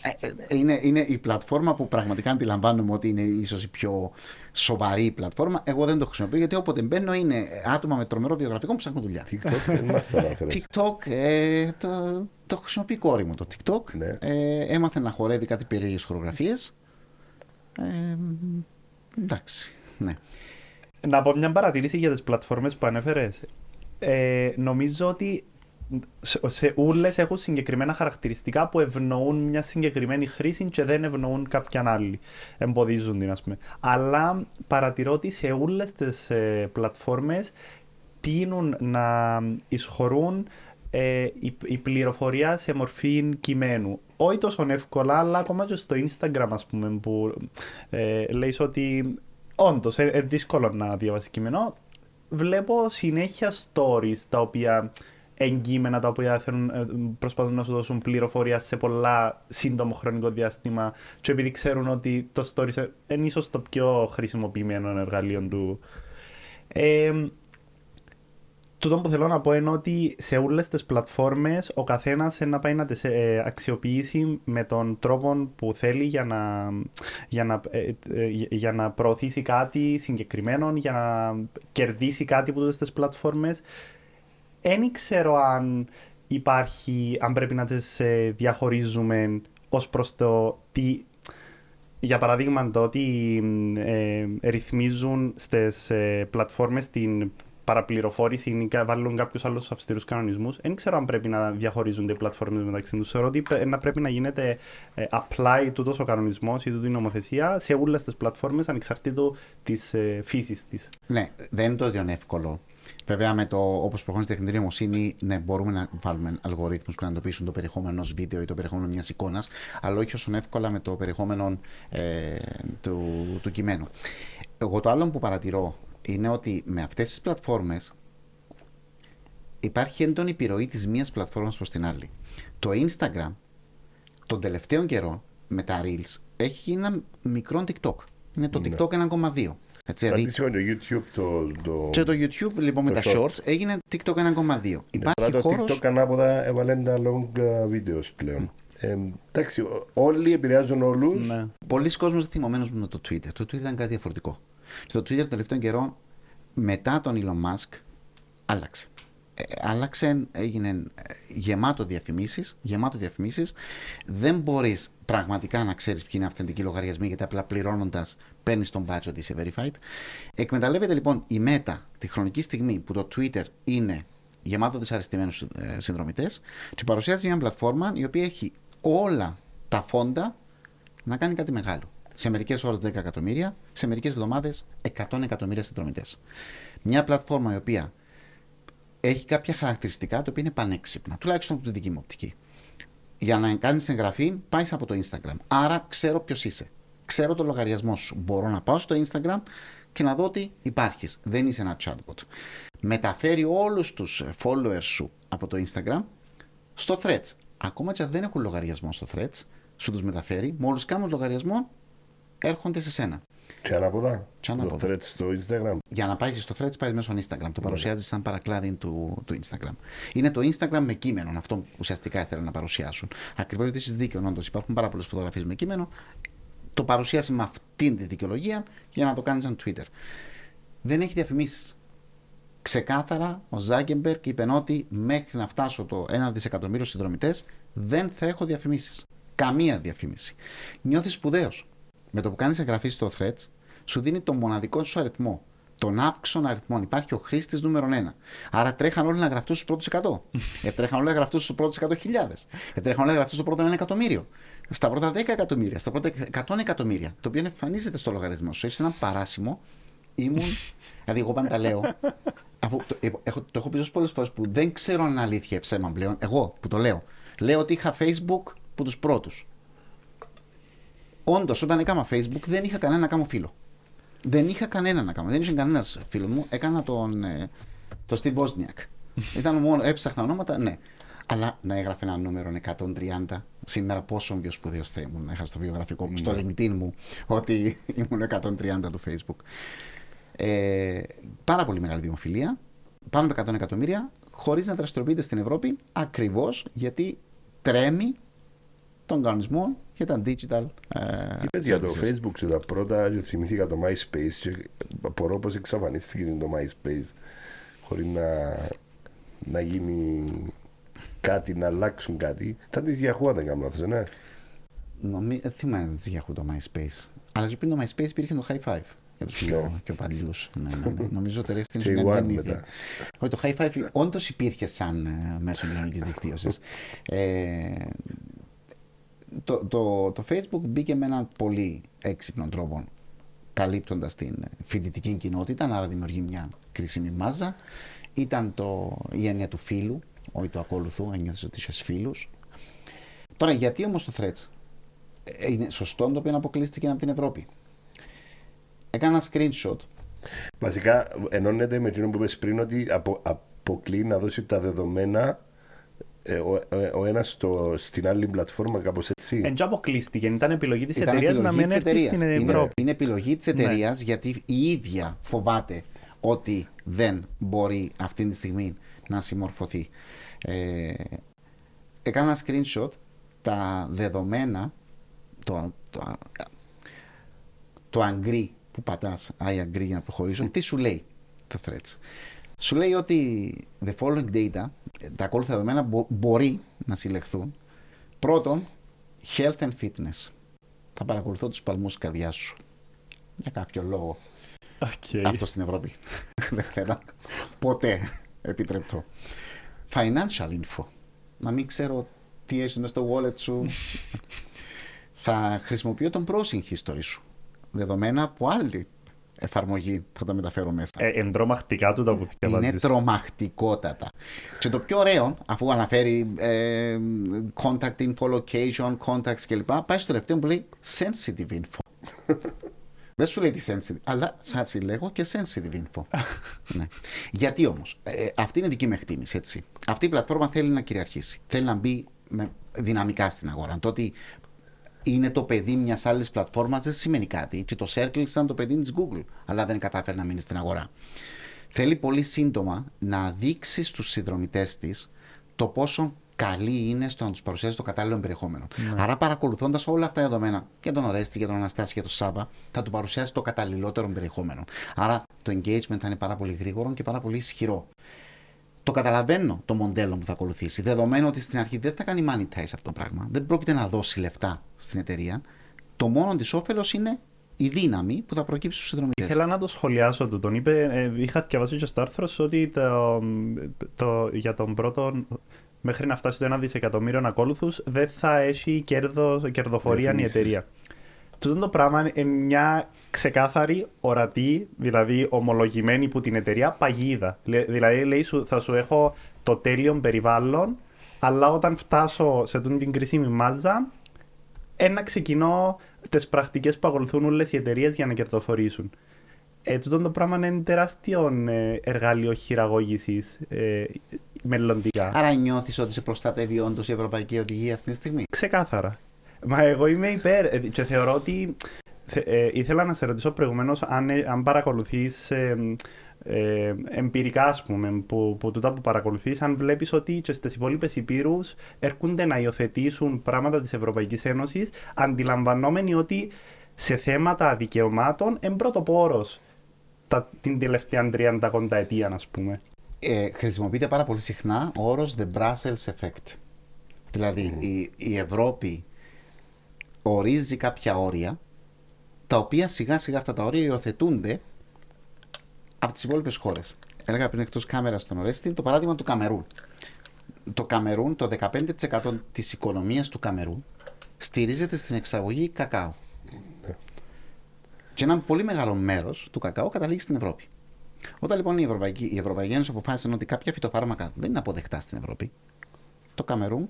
Ε, ε, είναι, είναι η πλατφόρμα που πραγματικά αντιλαμβάνομαι ότι είναι ίσως η πιο σοβαρή πλατφόρμα. Εγώ δεν το χρησιμοποιώ γιατί όποτε μπαίνω είναι άτομα με τρομερό βιογραφικό που ψάχνουν δουλειά. TikTok, TikTok ε, το, το χρησιμοποιεί η κόρη μου το TikTok. Ναι. Ε, έμαθε να χορεύει κάτι περίεργες χορογραφίες. Ε, εντάξει. Ναι. Να πω μια παρατήρηση για τις πλατφόρμες που ανέφερες. Ε, νομίζω ότι σε όλε έχουν συγκεκριμένα χαρακτηριστικά που ευνοούν μια συγκεκριμένη χρήση και δεν ευνοούν κάποια άλλη. Εμποδίζουν την, ας πούμε. Αλλά παρατηρώ ότι σε όλε τις ε, πλατφόρμες τείνουν να εισχωρούν ε, η, η, πληροφορία σε μορφή κειμένου. Όχι τόσο εύκολα, αλλά ακόμα και στο Instagram, ας πούμε, που ε, λέει ότι όντως είναι ε, δύσκολο να διαβάσεις κείμενο. Βλέπω συνέχεια stories τα οποία εγκείμενα τα οποία θέλουν, ε, προσπαθούν να σου δώσουν πληροφορία σε πολλά σύντομο χρονικό διάστημα και επειδή ξέρουν ότι το story είναι ίσως το πιο χρησιμοποιημένο εργαλείο του. Ε, τούτο που θέλω να πω είναι ότι σε όλες τις πλατφόρμες ο καθένας να πάει να τις ε, αξιοποιήσει με τον τρόπο που θέλει για να, για, να, ε, για να προωθήσει κάτι συγκεκριμένο, για να κερδίσει κάτι από αυτές τις πλατφόρμες δεν ξέρω αν υπάρχει, αν πρέπει να τις ε, διαχωρίζουμε ως προς το τι, για παράδειγμα το ότι ε, ρυθμίζουν στις ε, πλατφόρμες την παραπληροφόρηση ή βάλουν κάποιους άλλους αυστηρούς κανονισμούς. Δεν ξέρω αν πρέπει να διαχωρίζονται οι πλατφόρμες μεταξύ τους. Θεωρώ ότι να πρέπει να γίνεται ε, apply τούτος ο κανονισμός ή τούτη η νομοθεσία σε όλες τις πλατφόρμες ανεξαρτήτω της ε, φύσης της. Ναι, δεν είναι το ίδιο εύκολο. Βέβαια, με το όπως προχωρεί η τεχνητή νοημοσύνη, ναι, μπορούμε να βάλουμε αλγορίθμους που να εντοπίσουν το περιεχόμενο ενός βίντεο ή το περιεχόμενο μιας εικόνας, αλλά όχι όσο εύκολα με το περιεχόμενο ε, του, του κειμένου. Εγώ το άλλο που παρατηρώ είναι ότι με αυτές τις πλατφόρμες υπάρχει έντονη επιρροή της μίας πλατφόρμας προς την άλλη. Το Instagram τον τελευταίο καιρό με τα Reels έχει ένα μικρό TikTok. Είναι το ναι. TikTok 1,2. Έτσι, δηλαδή... το YouTube το, το... Και το YouTube λοιπόν με τα shorts έγινε TikTok 1,2. Ναι, Υπάρχει το χώρος... TikTok ανάποδα έβαλε τα long uh, videos πλέον. Ε, εντάξει, όλοι επηρεάζουν όλους. Ναι. Πολλοί κόσμοι είναι θυμωμένοι με το Twitter. Το Twitter ήταν κάτι διαφορετικό. Στο Twitter τον τελευταίο καιρό, μετά τον Elon Musk, άλλαξε. Ε, άλλαξε, έγινε ε, γεμάτο διαφημίσεις. Γεμάτο διαφημίσεις. Δεν μπορείς πραγματικά να ξέρεις ποιοι είναι αυθεντικοί λογαριασμοί, γιατί απλά πληρώνοντας παίρνεις τον μπάτσο ότι είσαι verified. Εκμεταλλεύεται λοιπόν η Meta τη χρονική στιγμή που το Twitter είναι γεμάτο δυσαρεστημένους ε, συνδρομητές και παρουσιάζει μια πλατφόρμα η οποία έχει όλα τα φόντα να κάνει κάτι μεγάλο. Σε μερικές ώρες 10 εκατομμύρια, σε μερικές εβδομάδες 100 εκατομμύρια συνδρομητές. Μια πλατφόρμα η οποία έχει κάποια χαρακτηριστικά τα οποία είναι πανέξυπνα, τουλάχιστον από την δική μου οπτική. Για να κάνεις εγγραφή, πάεις από το Instagram. Άρα ξέρω ποιος είσαι. Ξέρω το λογαριασμό σου. Μπορώ να πάω στο Instagram και να δω ότι υπάρχεις. Δεν είσαι ένα chatbot. Μεταφέρει όλους τους followers σου από το Instagram στο Threads. Ακόμα και αν δεν έχουν λογαριασμό στο Threads, σου τους μεταφέρει. Μόλις κάνουν λογαριασμό, έρχονται σε σένα. Και ανάποδα. Και Το threads στο Instagram. Για να πάει στο threads πάει μέσω Instagram. Το παρουσιάζεις σαν παρακλάδι του, του Instagram. Είναι το Instagram με κείμενο. Αυτό ουσιαστικά ήθελαν να παρουσιάσουν. Ακριβώς γιατί έχεις δίκιο, όντως υπάρχουν πάρα πολλές φωτογραφίες με κείμενο. Το παρουσιάσει με αυτήν τη δικαιολογία για να το κάνεις σαν Twitter. Δεν έχει διαφημίσεις. Ξεκάθαρα ο Ζάγκεμπερκ είπε ότι μέχρι να φτάσω το 1 δισεκατομμύριο συνδρομητές δεν θα έχω διαφημίσεις. Καμία διαφήμιση. Νιώθεις σπουδαίος με το που κάνεις εγγραφή στο Threads, σου δίνει το μοναδικό σου αριθμό. Τον αύξον αριθμό. Υπάρχει ο χρήστης νούμερο 1. Άρα τρέχαν όλοι να γραφτούν στους πρώτους 100. ε, τρέχαν όλοι να γραφτούν στους πρώτους 100.000. Ε, τρέχαν όλοι να γραφτούν στο πρώτο 1 εκατομμύριο. Στα πρώτα 10 εκατομμύρια. Στα πρώτα 100 εκατομμύρια. Το οποίο εμφανίζεται στο λογαριασμό σου. Έχεις ένα παράσημο. Ήμουν. δηλαδή, εγώ πάντα λέω. Αφού το, ε, έχω, το έχω πει τόσο πολλές φορές που δεν ξέρω αν είναι αλήθεια ψέμα πλέον. Εγώ που το λέω. Λέω ότι είχα Facebook που τους πρώτους. Όντως, όταν έκανα Facebook, δεν είχα κανένα να κάνω φίλο. Δεν είχα κανένα να κάνω. Δεν είχε κανένας φίλος μου. Έκανα τον, ε, τον Steve Wozniak. [laughs] Ήταν μόνο, έψαχνα ονόματα, ναι. Αλλά να έγραφε ένα νούμερο 130. Σήμερα πόσο πιο σπουδαίος θα ήμουν να είχα στο βιογραφικό μου, στο ναι. LinkedIn μου, ότι [laughs] ήμουν 130 του Facebook. Ε, πάρα πολύ μεγάλη δημοφιλία. Πάνω από 100 εκατομμύρια, χωρίς να δραστηριοποιείται στην Ευρώπη, ακριβώς γιατί τρέμει των κανονισμών και τα digital. Ε, Είπες για το Facebook και τα πρώτα και θυμήθηκα το MySpace και απορώ πως εξαφανίστηκε το MySpace χωρίς να, να γίνει κάτι, να αλλάξουν κάτι. Ήταν της Yahoo αν δεν κάνω λάθος, ναι. Νομίζω, δεν θυμάμαι της Yahoo το MySpace. Αλλά πριν το MySpace υπήρχε το High Five για τους πιο, πιο παλιούς. ναι, ναι, ναι. Νομίζω ότι στην ουσία ήταν ίδια. Όχι, το High Five όντως υπήρχε σαν ε, μέσο κοινωνικής δικτύωσης. Ε, το, το, το Facebook μπήκε με έναν πολύ έξυπνο τρόπο καλύπτοντας την φοιτητική κοινότητα, άρα δημιουργεί μια κρίσιμη μάζα. Ήταν το, η έννοια του φίλου, όχι του ακολουθού, ένιωθες ότι είσαι φίλους. Τώρα, γιατί όμως το Threads; Ε, είναι σωστό το οποίο αποκλείστηκε από την Ευρώπη. Έκανα screenshot. Βασικά, ενώνεται με εκείνο που είπες πριν ότι απο, αποκλεί να δώσει τα δεδομένα ε, ο, ε, ο ένας στην άλλη πλατφόρμα, κάπως έτσι. Εν αποκλείστηκε. Ήταν επιλογή της εταιρείας να μην έρθει στην Ευρώπη. Είναι, είναι επιλογή της εταιρείας ναι. γιατί η ίδια φοβάται ότι δεν μπορεί αυτή τη στιγμή να συμμορφωθεί. Ε, έκανα ένα screenshot τα δεδομένα, το, το, το agree που πατάς, I agree για να προχωρήσω, τι σου λέει το threads. Σου λέει ότι the following data, τα ακόλουθα δεδομένα μπορεί να συλλεχθούν. Πρώτον, health and fitness. Θα παρακολουθώ τους παλμούς της καρδιάς σου. Για κάποιο λόγο. Okay. Αυτό στην Ευρώπη. [laughs] δεν θα ήταν ποτέ επιτρεπτό. Financial info. Να μην ξέρω τι έχεις μέσα στο wallet σου. [laughs] θα χρησιμοποιώ τον browsing history σου. Δεδομένα από άλλη εφαρμογή θα τα μεταφέρω μέσα. Ε, εντρομακτικά του τα που Είναι διαβάζεις. τρομακτικότατα. Και το πιο ωραίο, αφού αναφέρει ε, contact info, location, contacts κλπ., πάει στο τελευταίο που λέει sensitive info. [laughs] Δεν σου λέει τι sensitive, αλλά θα συλλέγω και sensitive info. [laughs] ναι. Γιατί όμως, αυτή είναι δική μου εκτίμηση. Έτσι. Αυτή η πλατφόρμα θέλει να κυριαρχήσει. Θέλει να μπει με, δυναμικά στην αγορά. Το ότι είναι το παιδί μιας άλλης πλατφόρμας δεν σημαίνει κάτι. Και το Circle ήταν το παιδί της Google, αλλά δεν κατάφερε να μείνει στην αγορά. Θέλει πολύ σύντομα να δείξει στους συνδρομητές της το πόσο καλή είναι στο να τους παρουσιάζει το κατάλληλο περιεχόμενο. Άρα, παρακολουθώντας όλα αυτά τα δεδομένα και τον Ορέστη και τον Αναστάση και τον Σάβα, θα του παρουσιάσει το καταλληλότερο περιεχόμενο. Άρα, το engagement θα είναι πάρα πολύ γρήγορο και πάρα πολύ ισχυρό. Το καταλαβαίνω το μοντέλο που θα ακολουθήσει. Δεδομένου ότι στην αρχή δεν θα κάνει monetize αυτό το πράγμα, δεν πρόκειται να δώσει λεφτά στην εταιρεία. Το μόνο της όφελος είναι η δύναμη που θα προκύψει στους συνδρομητές. Ήθελα να το σχολιάσω του. Τον είπε, ε, είχα διαβάσει και στο άρθρο σου ότι το, το, για τον πρώτο μέχρι να φτάσει το 1 δισεκατομμύριο ακόλουθου δεν θα έχει κέρδο, κερδοφορία η εταιρεία. Τούτο το πράγμα είναι μια ξεκάθαρη, ορατή, δηλαδή ομολογημένη που την εταιρεία παγίδα. Λε- Δηλαδή λέει σου, θα σου έχω το τέλειο περιβάλλον, αλλά όταν φτάσω σε τούτη την κρίσιμη μάζα, ένα ξεκινώ τις πρακτικές που ακολουθούν όλες οι εταιρείες για να κερδοφορήσουν. Ε, τούτο το πράγμα είναι τεράστιο ε, εργαλείο χειραγώγησης ε, μελλοντικά. Άρα νιώθεις ότι σε προστατεύει όντως η Ευρωπαϊκή Οδηγία αυτή τη στιγμή; Ξεκάθαρα. Μα εγώ είμαι υπέρ ε, και θεωρώ ότι. Θε- ε, ήθελα να σε ρωτήσω προηγουμένως αν, ε, αν παρακολουθείς ε, εμπειρικά, ας πούμε, που, που τούτα που παρακολουθείς, αν βλέπεις ότι και στις υπόλοιπες υπήρους έρχονται να υιοθετήσουν πράγματα της Ευρωπαϊκής Ένωσης, αντιλαμβανόμενοι ότι σε θέματα δικαιωμάτων είναι πρωτοπόρο την τελευταία 30 ετία, ας πούμε. Ε, χρησιμοποιείται πάρα πολύ συχνά ο όρος The Brussels Effect. Δηλαδή η, η Ευρώπη ορίζει κάποια όρια τα οποία σιγά σιγά αυτά τα όρια υιοθετούνται από τις υπόλοιπες χώρες. Έλεγα πριν εκτός κάμερας στον Ορέστη το παράδειγμα του Καμερούν. Το Καμερούν, το 15% της οικονομίας του Καμερούν στηρίζεται στην εξαγωγή κακάο. Και ένα πολύ μεγάλο μέρος του κακάο καταλήγει στην Ευρώπη. Όταν λοιπόν η Ευρωπαϊκή, η Ευρωπαϊκή Ένωση αποφάσισε ότι κάποια φυτοφάρμακα δεν είναι αποδεκτά στην Ευρώπη, το Καμερούν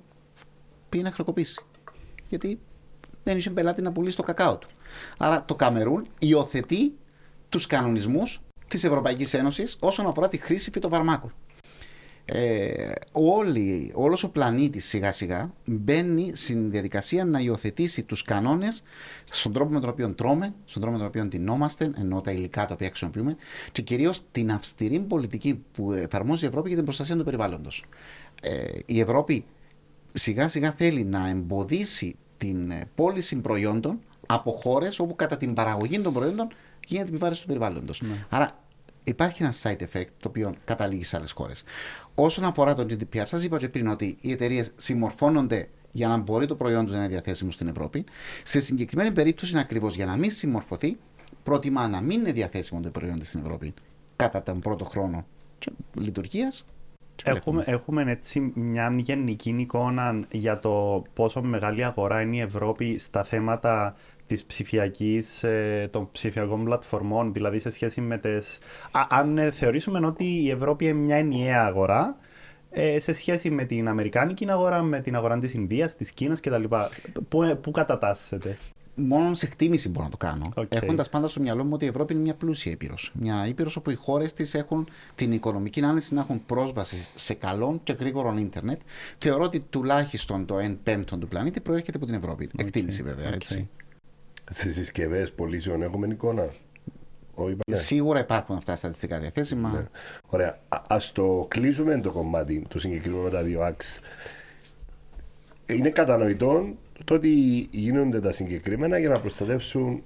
πήγε να χρεοκοπήσει. Γιατί δεν είχε πελάτη να πουλήσει το κακάο του. Άρα το Καμερούν υιοθετεί τους κανονισμούς της Ευρωπαϊκής Ένωσης όσον αφορά τη χρήση φυτοφαρμάκων. Ε, όλοι, όλος ο πλανήτης σιγά σιγά μπαίνει στην διαδικασία να υιοθετήσει τους κανόνες στον τρόπο με τον οποίο τρώμε, στον τρόπο με τον οποίο τεινόμαστε, ενώ τα υλικά τα οποία χρησιμοποιούμε και κυρίως την αυστηρή πολιτική που εφαρμόζει η Ευρώπη για την προστασία του περιβάλλοντος. Ε, η Ευρώπη σιγά σιγά θέλει να εμποδίσει την ε, πώληση προϊόντων από χώρες όπου κατά την παραγωγή των προϊόντων γίνεται επιβάρηση του περιβάλλοντος. Άρα υπάρχει ένα side effect το οποίο καταλήγει σε άλλες χώρες. Όσον αφορά το GDPR, σας είπα και πριν ότι οι εταιρείες συμμορφώνονται για να μπορεί το προϊόν τους να είναι διαθέσιμο στην Ευρώπη. Σε συγκεκριμένη περίπτωση, είναι ακριβώς για να μην συμμορφωθεί, προτιμά να μην είναι διαθέσιμο το προϊόν της στην Ευρώπη κατά τον πρώτο χρόνο λειτουργίας. Έχουμε, έχουμε έτσι μια γενική εικόνα για το πόσο μεγάλη αγορά είναι η Ευρώπη στα θέματα της ψηφιακής, ε, των ψηφιακών πλατφορμών, δηλαδή σε σχέση με τις... Α, αν ε, θεωρήσουμε ότι η Ευρώπη είναι μια ενιαία αγορά, ε, σε σχέση με την Αμερικάνικη αγορά, με την αγορά της Ινδίας, της Κίνας κτλ. Πού, ε, πού κατατάσσεται; Μόνο σε εκτίμηση μπορώ να το κάνω. Okay. Έχοντας πάντα στο μυαλό μου ότι η Ευρώπη είναι μια πλούσια ήπειρος. Μια ήπειρος όπου οι χώρες της έχουν την οικονομική άνεση να έχουν πρόσβαση σε καλό και γρήγορο ίντερνετ. Θεωρώ ότι τουλάχιστον το 1 πέμπτο του πλανήτη προέρχεται από την Ευρώπη. Okay. Εκτίμηση βέβαια. Έτσι. Στις συσκευές πωλήσεων έχουμε εικόνα; Όχι, ναι. Σίγουρα υπάρχουν αυτά τα στατιστικά διαθέσιμα. Ναι. Ωραία. Α το κλείσουμε το κομμάτι, το συγκεκριμένο με τα δύο άξ. Είναι κατανοητό το ότι γίνονται τα συγκεκριμένα για να προστατεύσουν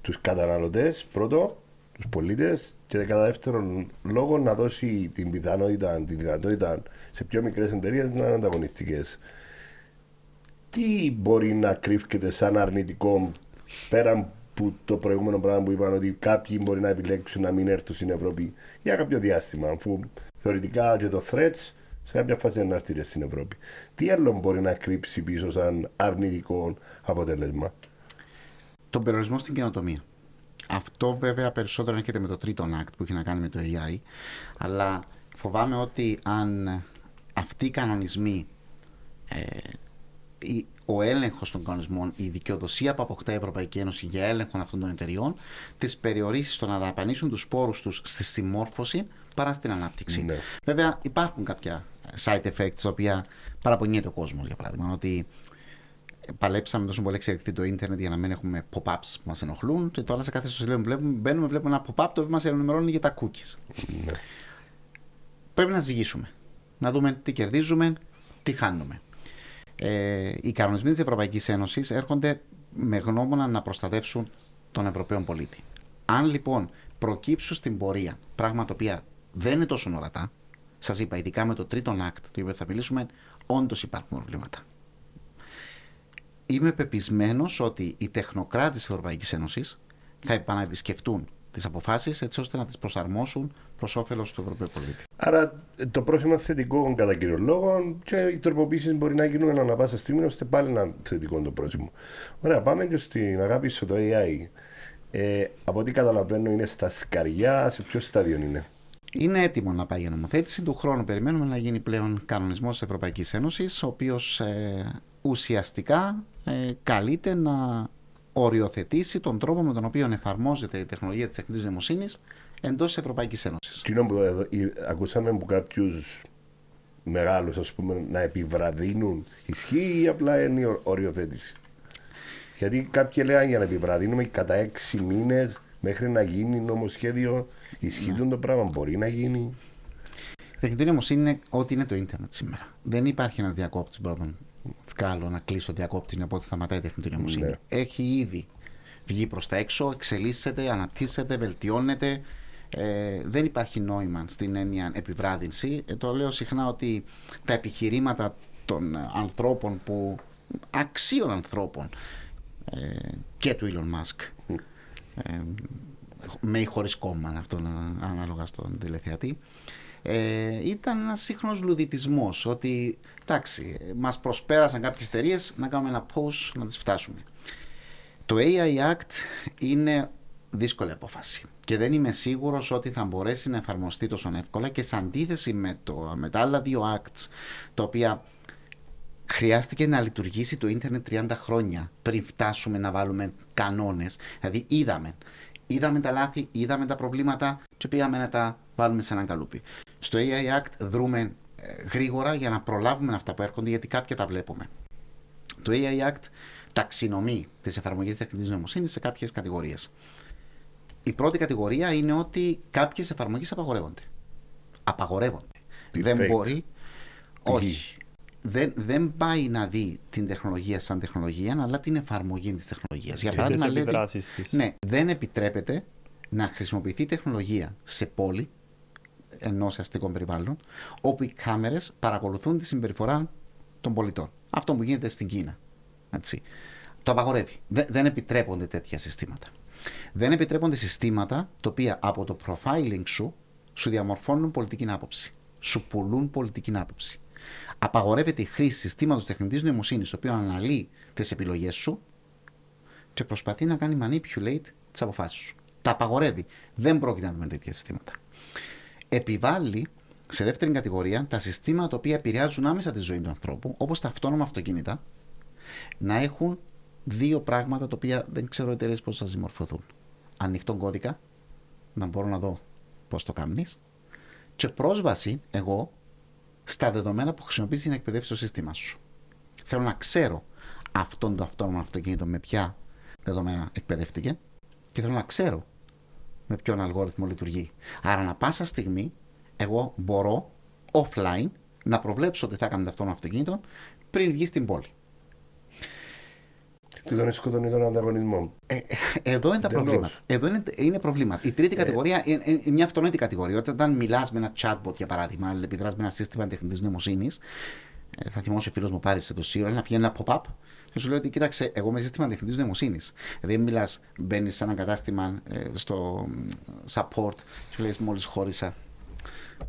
τους καταναλωτές πρώτο, τους πολίτες και κατά δεύτερον λόγο να δώσει την πιθανότητα, τη δυνατότητα σε πιο μικρές εταιρείες να είναι ανταγωνιστικές. Τι μπορεί να κρύφκεται σαν αρνητικό πέραν που το προηγούμενο πράγμα που είπαν ότι κάποιοι μπορεί να επιλέξουν να μην έρθουν στην Ευρώπη για κάποιο διάστημα, αφού θεωρητικά και το threats σε κάποια φάση να έρθει στην Ευρώπη. Τι άλλο μπορεί να κρύψει πίσω σαν αρνητικό αποτέλεσμα; Τον περιορισμό στην καινοτομία. Αυτό βέβαια περισσότερο έρχεται με το τρίτο act που έχει να κάνει με το AI, αλλά φοβάμαι ότι αν αυτοί οι κανονισμοί ε, ο έλεγχος των κανονισμών, η δικαιοδοσία που αποκτά η Ευρωπαϊκή Ένωση για έλεγχο αυτών των εταιριών, τις περιορίσεις στο να δαπανίσουν τους πόρους τους στη συμμόρφωση παρά στην ανάπτυξη. Ναι. Βέβαια, υπάρχουν κάποια side effects τα οποία παραπονιέται ο κόσμος, για παράδειγμα. Ότι παλέψαμε τόσο πολύ εξελιχθεί το ίντερνετ για να μην έχουμε pop-ups που μας ενοχλούν. Και τώρα σε κάθε ιστοσελίδα που μπαίνουμε, βλέπουμε ένα pop-up το οποίο μας ενημερώνει για τα cookies. Ναι. Πρέπει να ζυγίσουμε. Να δούμε τι κερδίζουμε, τι χάνουμε ε, οι κανονισμοί της Ευρωπαϊκής Ένωσης έρχονται με γνώμονα να προστατεύσουν τον Ευρωπαίο πολίτη. Αν λοιπόν προκύψουν στην πορεία πράγματα τα οποία δεν είναι τόσο ορατά, σας είπα, ειδικά με το τρίτο act, το οποίο θα μιλήσουμε, όντως υπάρχουν προβλήματα. Είμαι πεπισμένος ότι οι τεχνοκράτες της Ευρωπαϊκής Ένωσης θα επαναεπισκεφτούν τις αποφάσεις έτσι ώστε να τις προσαρμόσουν προς όφελος του Ευρωπαίου πολίτη. Άρα το πρόσημο θετικό κατά κύριο λόγο και οι τροποποίησει μπορεί να γίνουν ανά πάσα στιγμή ώστε πάλι ένα θετικό το πρόσημο. Ωραία, πάμε και στην αγάπη στο το AI. Ε, από ό,τι καταλαβαίνω είναι στα σκαριά, σε ποιο στάδιο είναι; Είναι έτοιμο να πάει για νομοθέτηση. Του χρόνου περιμένουμε να γίνει πλέον κανονισμός της Ευρωπαϊκής Ένωσης, ο οποίος ε, ουσιαστικά ε, καλείται να οριοθετήσει τον τρόπο με τον οποίο εφαρμόζεται η τεχνολογία της τεχνητής νοημοσύνης εντός της Ευρωπαϊκής Ένωσης. Τι που ακούσαμε από κάποιους μεγάλους να επιβραδύνουν, ισχύει ή απλά είναι η οριοθέτηση; Γιατί κάποιοι λέγανε για να επιβραδύνουμε κατά έξι μήνες μέχρι να γίνει νομοσχέδιο. Ισχύει ναι. το πράγμα, μπορεί να γίνει. Η τεχνητή νοημοσύνη είναι ό,τι είναι το ίντερνετ σήμερα. Δεν υπάρχει ένας διακόπτης πρώτον βγάλω να κλείσω διακόπτη να πω ότι σταματάει η τεχνητή νοημοσύνη. Ναι. Έχει ήδη βγει προς τα έξω, εξελίσσεται, αναπτύσσεται, βελτιώνεται. Ε, δεν υπάρχει νόημα στην έννοια επιβράδυνση. Ε, το λέω συχνά ότι τα επιχειρήματα των ανθρώπων που αξίων ανθρώπων ε, και του Elon Musk ε, με ή χωρίς κόμμα αυτό ανάλογα στον τηλεθεατή ε, ήταν ένας σύγχρονος λουδιτισμός. Ότι εντάξει, μας προσπέρασαν κάποιες εταιρείες να κάνουμε ένα post να τις φτάσουμε. Το AI Act είναι δύσκολη απόφαση και δεν είμαι σίγουρος ότι θα μπορέσει να εφαρμοστεί τόσο εύκολα και σε αντίθεση με, το, με τα άλλα δύο acts τα οποία χρειάστηκε να λειτουργήσει το ίντερνετ 30 χρόνια πριν φτάσουμε να βάλουμε κανόνες δηλαδή είδαμε είδαμε τα λάθη, είδαμε τα προβλήματα και πήγαμε να τα βάλουμε σε έναν καλούπι. Στο AI Act δρούμε ε, γρήγορα για να προλάβουμε αυτά που έρχονται, γιατί κάποια τα βλέπουμε. Το AI Act ταξινομεί τις εφαρμογές τεχνητής νοημοσύνης σε κάποιες κατηγορίες. Η πρώτη κατηγορία είναι ότι κάποιες εφαρμογές απαγορεύονται. Απαγορεύονται. δεν μπορεί. Όχι. Δεν, δεν πάει να δει την τεχνολογία σαν τεχνολογία, αλλά την εφαρμογή της τεχνολογίας. Για παράδειγμα, λέει ότι, ναι, δεν επιτρέπεται να χρησιμοποιηθεί τεχνολογία σε πόλη ενός αστικών περιβάλλον, όπου οι κάμερες παρακολουθούν τη συμπεριφορά των πολιτών. Αυτό που γίνεται στην Κίνα. Έτσι. Το απαγορεύει. Δεν, επιτρέπονται τέτοια συστήματα. Δεν επιτρέπονται συστήματα τα οποία από το profiling σου σου διαμορφώνουν πολιτική άποψη. Σου πουλούν πολιτική άποψη. Απαγορεύεται η χρήση συστήματος τεχνητής νοημοσύνης, το οποίο αναλύει τις επιλογές σου και προσπαθεί να κάνει manipulate τις αποφάσεις σου. Τα απαγορεύει. Δεν πρόκειται να δούμε τέτοια συστήματα επιβάλλει σε δεύτερη κατηγορία τα συστήματα τα οποία επηρεάζουν άμεσα τη ζωή του ανθρώπου, όπως τα αυτόνομα αυτοκίνητα, να έχουν δύο πράγματα τα οποία δεν ξέρω εταιρείες πώς θα συμμορφωθούν. Ανοιχτόν κώδικα, να μπορώ να δω πώς το κάνεις, και πρόσβαση εγώ στα δεδομένα που χρησιμοποιείς για να εκπαιδεύσεις το σύστημα σου. Θέλω να ξέρω αυτόν το αυτόνομο αυτοκίνητο με ποια δεδομένα εκπαιδεύτηκε και θέλω να ξέρω με ποιον αλγόριθμο λειτουργεί. Άρα, να πάσα στιγμή, εγώ μπορώ offline να προβλέψω ότι θα έκανε αυτό το αυτοκίνητο πριν βγει στην πόλη. Τι τον σκοτώνει τον ανταγωνισμό. Ε, ε, εδώ είναι τα προβλήματα. Εδώ είναι, είναι προβλήματα. Η τρίτη ε, κατηγορία είναι, είναι, μια αυτονόητη κατηγορία. Όταν μιλάς με ένα chatbot, για παράδειγμα, επιδράς με ένα σύστημα τεχνητής νοημοσύνης, ε, θα θυμώσει ο φίλος μου πάρει το σίγουρα, να βγαίνει ένα pop-up και σου λέει ότι κοίταξε, εγώ είμαι σύστημα τεχνητής νοημοσύνης. Δεν μιλάς, μπαίνεις σε ένα κατάστημα ε, στο support, σου λέει μόλις χώρισα.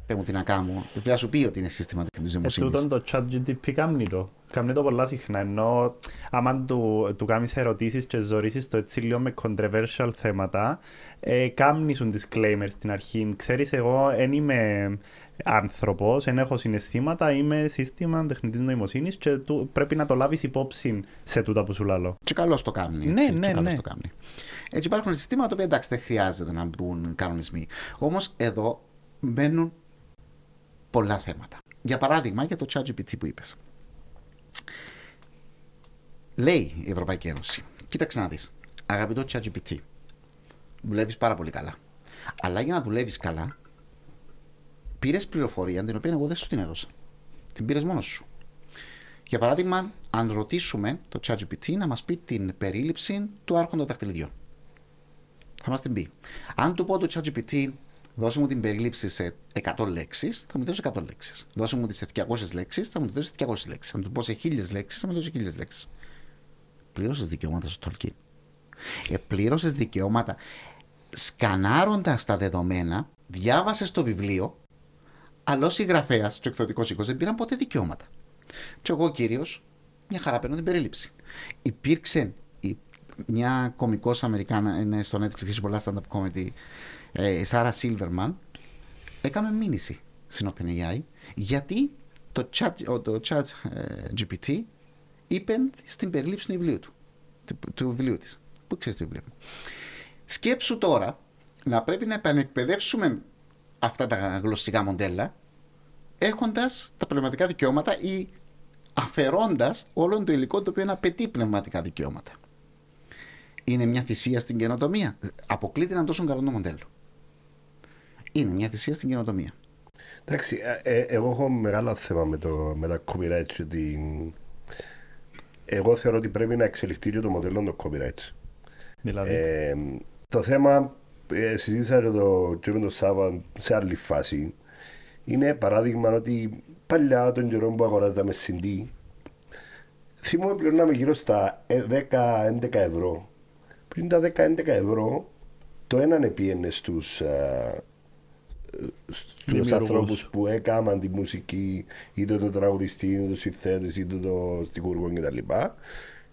Πε μου τι να κάνω. Πρέπει να σου πει ότι είναι σύστημα τεχνητή Ε, νοημοσύνης. τούτον το chat GTP κάνει το. Κάνει το πολλά συχνά, ενώ άμα του, του κάνεις ερωτήσεις και ζωρίσεις το έτσι λίγο με controversial θέματα, ε, κάνει σου disclaimer στην αρχή. Ξέρεις, εγώ δεν είμαι άνθρωπος, δεν έχω συναισθήματα, είμαι σύστημα τεχνητής νοημοσύνης και του, πρέπει να το λάβεις υπόψη σε τούτα που σου λαλώ. Και καλώς το κάνει. Ναι, έτσι, ναι, και καλώς ναι. το κάνει. Έτσι υπάρχουν συστήματα τα οποία εντάξει δεν χρειάζεται να μπουν κανονισμοί. Όμως εδώ μπαίνουν πολλά θέματα. Για παράδειγμα, για το ChatGPT που είπες. Λέει η Ευρωπαϊκή Ένωση, κοίταξε να δεις. Αγαπητό ChatGPT, δουλεύεις πάρα πολύ καλά. Αλλά για να δουλεύεις καλά, πήρες πληροφορία την οποία εγώ δεν σου την έδωσα. Την πήρες μόνος σου. Για παράδειγμα, αν ρωτήσουμε το ChatGPT να μας πει την περίληψη του άρχοντα δαχτυλιδιών. Θα μας την πει. Αν του πω το ChatGPT, δώσε μου την περίληψη σε 100 λέξεις, θα μου δώσει 100 λέξεις. Δώσε μου τις σε 200 λέξεις, θα μου τη δώσει 200 λέξεις. Αν του πω σε 1000 λέξεις, θα μου δώσει 1000 λέξεις. Πλήρωσες δικαιώματα στο Tolkien. Ε, πλήρωσες δικαιώματα σκανάροντας τα δεδομένα, διάβασες το βιβλίο, αλλά ο συγγραφέας και ο εκδοτικός οίκος δεν πήραν ποτέ δικαιώματα. Και εγώ κύριο, μια χαρά παίρνω την περίληψη. Υπήρξε η- μια κωμικό Αμερικάνα, είναι στο Netflix, έχει πολλά stand-up comedy, ε, η Σάρα Σίλβερμαν, έκαμε μήνυση στην OpenAI γιατί το chat, ο- το chat ε, GPT είπε στην περίληψη του βιβλίου του, του, του βιβλίου της. Πού ξέρεις το βιβλίο; Μου. Σκέψου τώρα να πρέπει να επανεκπαιδεύσουμε αυτά τα γλωσσικά μοντέλα έχοντας τα πνευματικά δικαιώματα ή αφαιρώντας όλο το υλικό το οποίο απαιτεί πνευματικά δικαιώματα. Είναι μια θυσία στην καινοτομία. Αποκλείται να είναι τόσο καλό το μοντέλο. Είναι μια θυσία στην καινοτομία. Εντάξει, ε, ε, εγώ έχω μεγάλο θέμα με, το, με τα copyrights. και την- Εγώ θεωρώ ότι πρέπει να εξελιχθεί και το μοντέλο των copyrights. Δηλαδή, Ε, το θέμα, ε, συζήτησα και το, και με τον Σάβα σε άλλη φάση, είναι παράδειγμα ότι παλιά τον καιρό που αγοράζαμε CD, θυμούμαι πληρώναμε γύρω στα ε, 10-11 ευρώ. Πριν τα 10-11 ευρώ, το έναν επίενες στους, ε, στους Δημιουργούς. ανθρώπους που έκαναν τη μουσική, είτε το τραγουδιστή, είτε το συνθέτης, είτε το στιχουργό κτλ.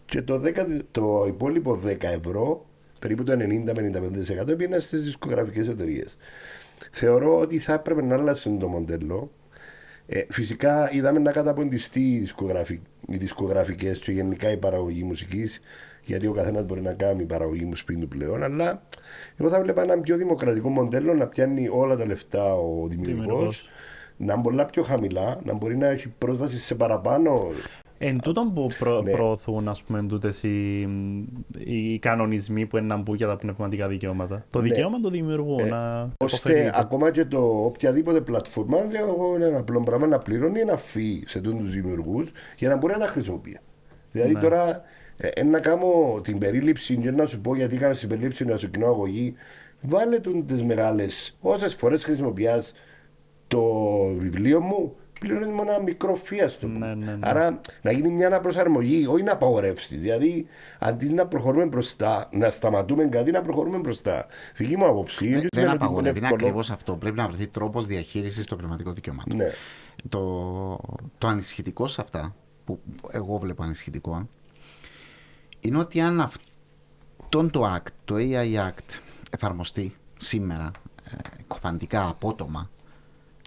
Και το, 10, το υπόλοιπο 10 ευρώ, περίπου το 90 με 95% πήγαιναν στις δισκογραφικές εταιρείες. Θεωρώ ότι θα έπρεπε να άλλασει το μοντέλο. Ε, φυσικά είδαμε να καταποντιστεί οι, δισκογραφι... οι δισκογραφικές και γενικά η παραγωγή μουσικής, γιατί ο καθένας μπορεί να κάνει παραγωγή μου σπίτι του πλέον. Αλλά εγώ θα βλέπα ένα πιο δημοκρατικό μοντέλο να πιάνει όλα τα λεφτά ο δημιουργός, Δημιουργός. να είναι πολλά πιο χαμηλά, να μπορεί να έχει πρόσβαση σε παραπάνω Εν τούτον που προ, Ναι. προωθούν ας πούμε τούτες οι, οι κανονισμοί που είναι να μπουν για τα πνευματικά δικαιώματα. Το Ναι. δικαίωμα του δημιουργού Ε, να ώστε υποφελείται. ακόμα και το οποιαδήποτε πλατφόρμα λέω εγώ είναι ένα απλό πράγμα να πληρώνει ένα φύ σε τους δημιουργούς για να μπορεί να τα χρησιμοποιεί. Δηλαδή Ναι. τώρα ε, ε, να κάνω την περίληψη και να σου πω γιατί έκανα την περίληψη να σου κοινώ αγωγή. Βάλε του τις μεγάλες. Όσες φορές χρησιμοποιάς το βιβλίο μου, πληρώνει μόνο ένα μικρό φύ στο Ναι, ναι, ναι. Άρα να γίνει μια αναπροσαρμογή, όχι να απαγορεύσει. Δηλαδή, αντί να προχωρούμε μπροστά, να σταματούμε κάτι, να προχωρούμε μπροστά. Δική μου άποψη. Δεν, δεν δεν σημαίνει ότι απαγορεύει, είναι εύκολο. ακριβώς αυτό. Πρέπει να βρεθεί τρόπος διαχείρισης των πνευματικών δικαιωμάτων. Ναι. Το, το ανησυχητικό σε αυτά, που εγώ βλέπω ανησυχητικό, είναι ότι αν αυτό το act, το AI Act, εφαρμοστεί σήμερα, ε, εκφαντικά, απότομα,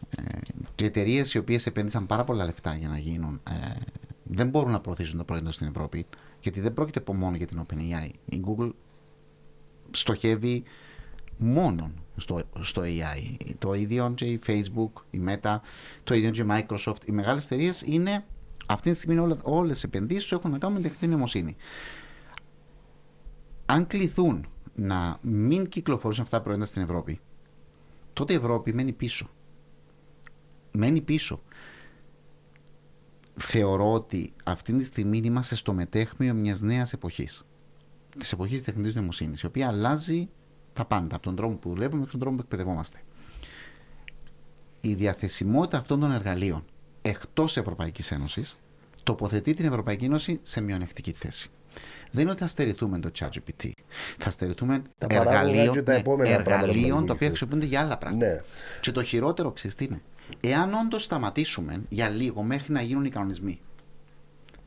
ε, και εταιρείες οι οποίες επένδυσαν πάρα πολλά λεφτά για να γίνουν, ε, δεν μπορούν να προωθήσουν το προϊόντο στην Ευρώπη, γιατί δεν πρόκειται από μόνο για την OpenAI. Η Google στοχεύει μόνο στο, στο AI. Το ίδιο και η Facebook, η Meta, το ίδιο και η Microsoft. Οι μεγάλες εταιρείες είναι αυτή τη στιγμή όλα, όλες οι επενδύσεις τους έχουν να κάνουν με τεχνητή νοημοσύνη. Αν κληθούν να μην κυκλοφορήσουν αυτά τα προϊόντα στην Ευρώπη, τότε η Ευρώπη μένει πίσω. Μένει πίσω. Θεωρώ ότι αυτή τη στιγμή είμαστε στο μετέχμιο μιας νέας εποχής. Της εποχής της τεχνητής νοημοσύνης, η οποία αλλάζει τα πάντα, από τον τρόπο που δουλεύουμε μέχρι τον τρόπο που εκπαιδευόμαστε. Η διαθεσιμότητα αυτών των εργαλείων εκτός Ευρωπαϊκής Ένωσης τοποθετεί την Ευρωπαϊκή Ένωση σε μειονεκτική θέση. Δεν είναι ότι θα στερηθούμε το ChatGPT. Θα στερηθούμε Τα παράγωγα εργαλείων, και τα ναι, επόμενα πράγματα που εργαλείων τα δημιουργηθούν. οποία χρησιμοποιούνται για άλλα πράγματα. Ναι. Και το χειρότερο, ξέρεις τι είναι; Εάν όντως σταματήσουμε για λίγο μέχρι να γίνουν οι κανονισμοί,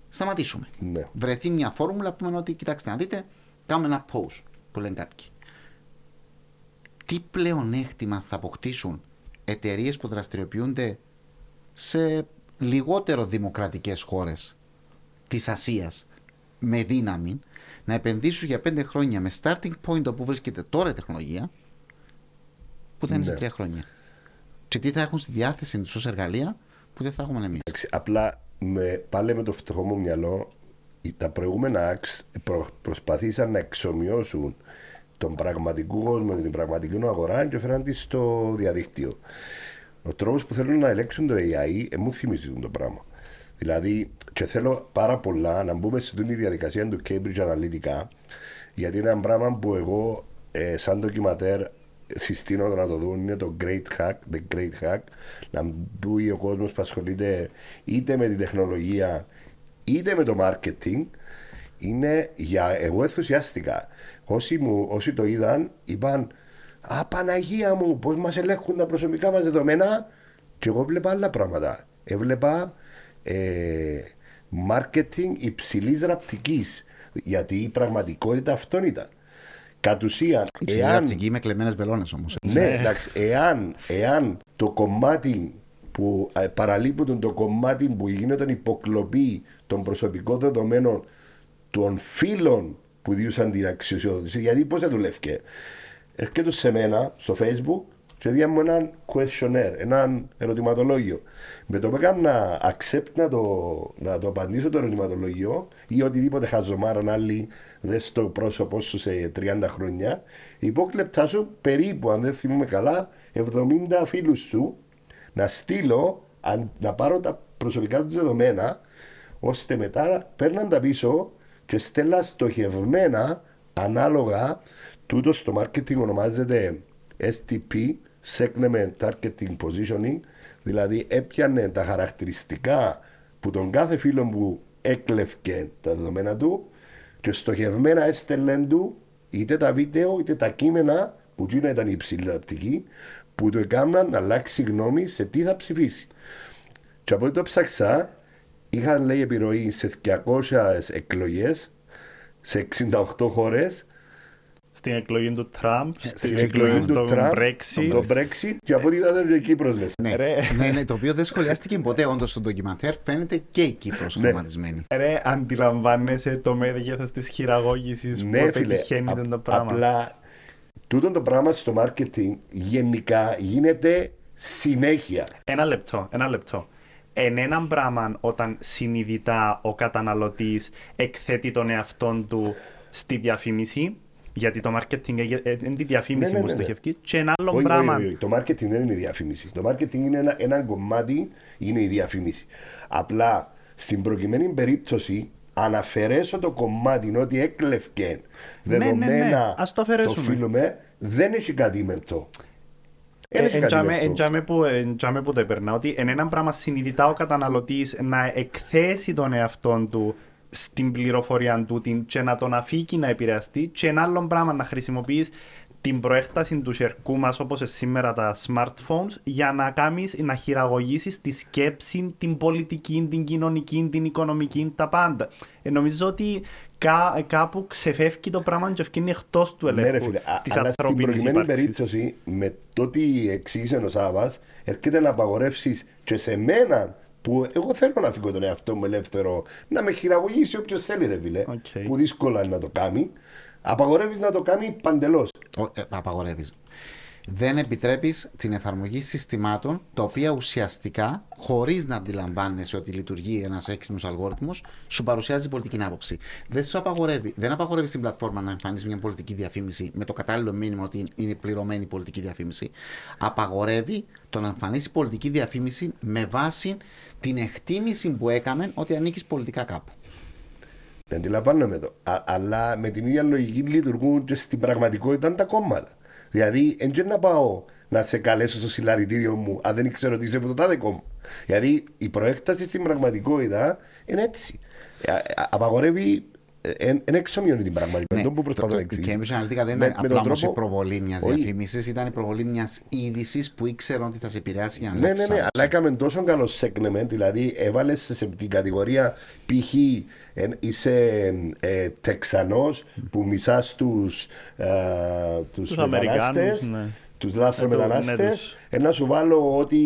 σταματήσουμε. Ναι. Βρεθεί μια φόρμουλα που πούμε ότι κοιτάξτε να δείτε, κάνουμε ένα pause που λένε κάποιοι. Τι πλεονέκτημα θα αποκτήσουν εταιρείες που δραστηριοποιούνται σε λιγότερο δημοκρατικές χώρες της Ασίας με δύναμη να επενδύσουν για πέντε χρόνια με starting point όπου βρίσκεται τώρα η τεχνολογία που θα είναι σε Ναι. τρία χρόνια. Και τι θα έχουν στη διάθεση τους ως εργαλεία που δεν θα έχουμε εμείς. Εντάξει, Απλά με, πάλι με το φτωχό μου μυαλό, οι- τα προηγούμενα acts προ, προσπαθήσαν να εξομοιώσουν τον πραγματικό κόσμο και την πραγματική αγορά και φέραν τη στο διαδίκτυο. Ο τρόπος που θέλουν να ελέγξουν το AI, ε, μου θυμίζει το πράγμα. Δηλαδή, και θέλω πάρα πολλά να μπούμε στην διαδικασία του Cambridge Analytica, γιατί είναι ένα πράγμα που εγώ, ε, σαν ντοκιματέρ, συστήνω να το δουν. Είναι το Great Hack, the Great Hack. Να μπει ο κόσμος που ασχολείται είτε με την τεχνολογία είτε με το marketing. Είναι για εγώ ενθουσιάστηκα. Όσοι, μου, όσοι το είδαν, είπαν Α, Παναγία μου, πώς μας ελέγχουν τα προσωπικά μας δεδομένα. Και εγώ βλέπα άλλα πράγματα. Έβλεπα ε, marketing υψηλής ραπτικής. Γιατί η πραγματικότητα αυτόν ήταν. Κατ' ουσίαν, Υψηλή εάν, ραπτική με κλεμμένες βελόνες όμως. έτσι. ναι, εντάξει, εάν, εάν το κομμάτι που ε, παραλείπουν το κομμάτι που γίνεται υποκλοπή των προσωπικών δεδομένων των φίλων που διούσαν την αξιοσιοδότηση, γιατί πώς θα δουλεύει. Έρχεται σε μένα στο facebook και διά μου έναν questionnaire, έναν ερωτηματολόγιο. Με το που έκανα accept να το, να το απαντήσω το ερωτηματολόγιο ή οτιδήποτε χαζομάρα άλλη δες το πρόσωπό σου σε 30 χρόνια, υπόκλεπτά σου περίπου, αν δεν θυμούμαι καλά, 70 φίλους σου να στείλω, αν- να πάρω τα προσωπικά τους δεδομένα, ώστε μετά παίρναν τα πίσω και στέλνα στοχευμένα ανάλογα τούτος στο marketing ονομάζεται STP Segment Targeting Positioning δηλαδή έπιανε τα χαρακτηριστικά που τον κάθε φίλο που έκλευκε τα δεδομένα του και στοχευμένα έστελνε του είτε τα βίντεο είτε τα κείμενα που εκείνα ήταν υψηλή ραπτική που το έκαναν να αλλάξει γνώμη σε τι θα ψηφίσει. Και από ό,τι το ψάξα, είχαν λέει επιρροή σε 200 εκλογές, σε 68 χώρες. Στην εκλογή του Τραμπ, στην Στην εκλογή εκλογή του του Τραμπ, Brexit. το Brexit, και από ό,τι ήταν και η Κύπρος μέσα. Ναι, Ρε. ναι, ναι, το οποίο δεν σχολιάστηκε ποτέ όντως στο ντοκιμαντέρ. Φαίνεται και η Κύπρος Ναι. χρωματισμένη. Ρε, αντιλαμβάνεσαι το μέγεθος της χειραγώγησης που Ναι, φίλε, πετυχαίνει απ- το πράγμα. απλά τούτο το πράγμα στο marketing γενικά γίνεται συνέχεια. Ένα λεπτό, ένα λεπτό. Εν έναν πράγμα όταν συνειδητά ο καταναλωτής εκθέτει τον εαυτόν του στη διαφήμιση, γιατί το marketing είναι είναι τη διαφήμιση Ναι, ναι, που ναι, ναι. στοχεύει, και ένα άλλο Όχι, όχι, πράγμα. όχι, όχι. Το marketing δεν είναι η διαφήμιση. Το marketing είναι ένα, ένα κομμάτι, είναι η διαφήμιση. Απλά στην προκειμένη περίπτωση, αν αφαιρέσω το κομμάτι ότι έκλευκε ναι, ναι. δεδομένα Ας το αφαιρέσουμε. φίλο με, δεν έχει κάτι μεπτό. Δεν έχει Ε, κάτι εντιαμε- μεπτό. εντιαμε που, εντιαμε που το έπαιρνα, ότι εν έναν πράγμα συνειδητά ο καταναλωτής να εκθέσει τον εαυτόν του στην πληροφορία του την, και να τον αφήκει να επηρεαστεί και ένα άλλο πράγμα να χρησιμοποιείς την προέκταση του σερκού μας όπως είναι σήμερα τα smartphones για να κάνεις, να χειραγωγήσεις τη σκέψη, την πολιτική, την κοινωνική, την οικονομική, τα πάντα. Ε, νομίζω ότι κά, κάπου ξεφεύγει το πράγμα και ευκαινεί εκτός του Ναι, ελέγχου ρε φίλε, α- της αλλά στην ανθρώπινης προκειμένη ύπαρξης. περίπτωση, με το ότι εξήγησε ο Σάβα, έρχεται να απαγορεύσεις και σε μένα που εγώ θέλω να φήκω τον εαυτό μου ελεύθερο, να με χειραγωγήσει όποιος θέλει, ρε φίλε. Οκ. Που δύσκολα είναι να το κάνει. Απαγορεύεις να το κάνει παντελώς. Ε, Απαγορεύεις. Δεν επιτρέπεις την εφαρμογή συστημάτων τα οποία ουσιαστικά, χωρίς να αντιλαμβάνεσαι ότι λειτουργεί ένας έξυπνος αλγόριθμος, σου παρουσιάζει πολιτική άποψη. Δεν σου απαγορεύει, δεν απαγορεύει στην πλατφόρμα να εμφανίσει μια πολιτική διαφήμιση με το κατάλληλο μήνυμα ότι είναι πληρωμένη πολιτική διαφήμιση. Απαγορεύει το να εμφανίσει πολιτική διαφήμιση με βάση την εκτίμηση που έκαμε ότι ανήκεις πολιτικά κάπου. Αντιλαμβάνομαι το. Α, αλλά με την ίδια λογική λειτουργούν και στην πραγματικότητα τα κόμματα. Δηλαδή, δεν να πάω να σε καλέσω στο συλλαρητήριο μου αν δεν ξέρω τι είσαι από το τάδε κόμμα. Δηλαδή, η προέκταση στην πραγματικότητα είναι έτσι. Ε, ε, Απαγορεύει είναι εξομοιώνει την πραγματικότητα. Ναι, που προσπαθώ το, να η εξηγήσω. Cambridge Analytica δεν Με- ήταν με απλά τον όμως η τρόπο- προβολή μιας Όχι. διαφήμισης, ήταν η προβολή μιας είδησης που ήξερε ότι θα σε επηρεάσει για να Ναι, ναι, αλλάξεις ναι, άποψη. αλλά έκαμε τόσο καλό segment, δηλαδή έβαλες σε την κατηγορία π.χ. εν- είσαι ε, Τεξανός που μισάς τους, ε, τους, Τους μετανάστες, Αμερικάνους, ναι. τους λάθρο Ε, το- ναι, μετανάστες, τους- ε, να σου βάλω ότι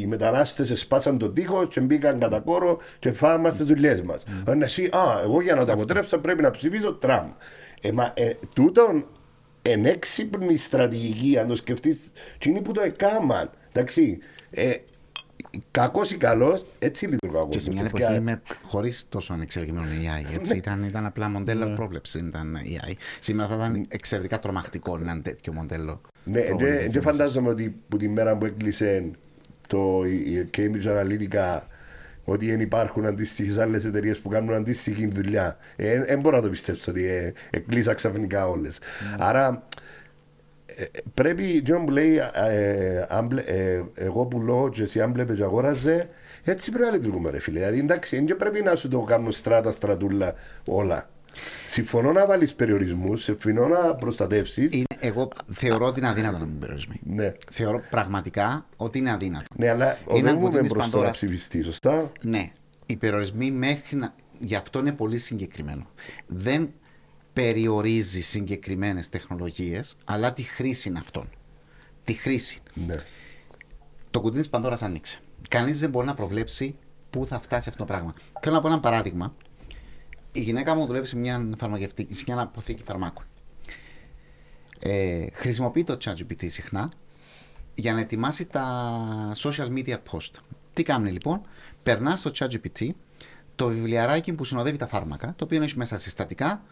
οι μετανάστες εσπάσαν τον τοίχο και μπήκαν κατά κόρο και φάμε στις δουλειές μας. Mm. Ε, εσύ, α, εγώ για να τα αποτρέψω πρέπει να ψηφίσω Τραμπ. Ε, μα, ε, τούτον εν έξυπνη στρατηγική, αν το σκεφτείς, τι είναι που το έκαναν. Εντάξει, ε, κακός ή καλός, έτσι λειτουργά ο Και σε μια κόσμος. εποχή Και- με, χωρίς τόσο ανεξελιγμένο AI. Έτσι, ήταν, ήταν απλά μοντέλο πρόβλεψη, δεν ήταν AI. Σήμερα θα ήταν εξαιρετικά τρομακτικό ένα τέτοιο μοντέλο. Ναι, προβολής δεν διαφήμισης. φαντάζομαι ότι που τη μέρα που έκλεισε το, η η Cambridge Analytica ότι δεν υπάρχουν αντίστοιχες άλλες εταιρείες που κάνουν αντίστοιχη δουλειά. Δεν μπορώ να το πιστέψω ότι ε, εκλείσα ξαφνικά όλες. Άρα ε, ε, πρέπει, τι που λέει, ε, αν βλέ- ε, εγώ που λέω και εσύ αν βλέπεις και αγόραζε, έτσι πρέπει να λειτουργούμε ρε φίλε. Δηλαδή εντάξει, δεν πρέπει να σου το κάνουν στράτα στρατούλα όλα. Συμφωνώ να βάλεις περιορισμούς, συμφωνώ να προστατεύσεις. Είναι, εγώ θεωρώ ότι είναι αδύνατο να μην περιορισμοί. Ναι. Θεωρώ πραγματικά ότι είναι αδύνατο. Ναι, αλλά Είναι οδεύουμε κουτί της προς το να Πανδώρας. ψηφιστεί, σωστά; Ναι, οι περιορισμοί μέχρι να. Γι' αυτό είναι πολύ συγκεκριμένο. Δεν περιορίζει συγκεκριμένες τεχνολογίες, αλλά τη χρήση αυτών. Τη χρήση. Ναι. Το κουτί της Πανδώρας άνοιξε. Κανείς δεν μπορεί να προβλέψει πού θα φτάσει αυτό το πράγμα. Θέλω να πω ένα παράδειγμα. Η γυναίκα μου δουλεύει σε μια, φαρμακευτική, σε μια αποθήκη φαρμάκων. Ε, χρησιμοποιεί το ChatGPT συχνά για να ετοιμάσει τα social media post. Τι κάνει λοιπόν, περνάς στο ChatGPT το βιβλιαράκι που συνοδεύει τα φάρμακα, το οποίο έχει μέσα συστατικά,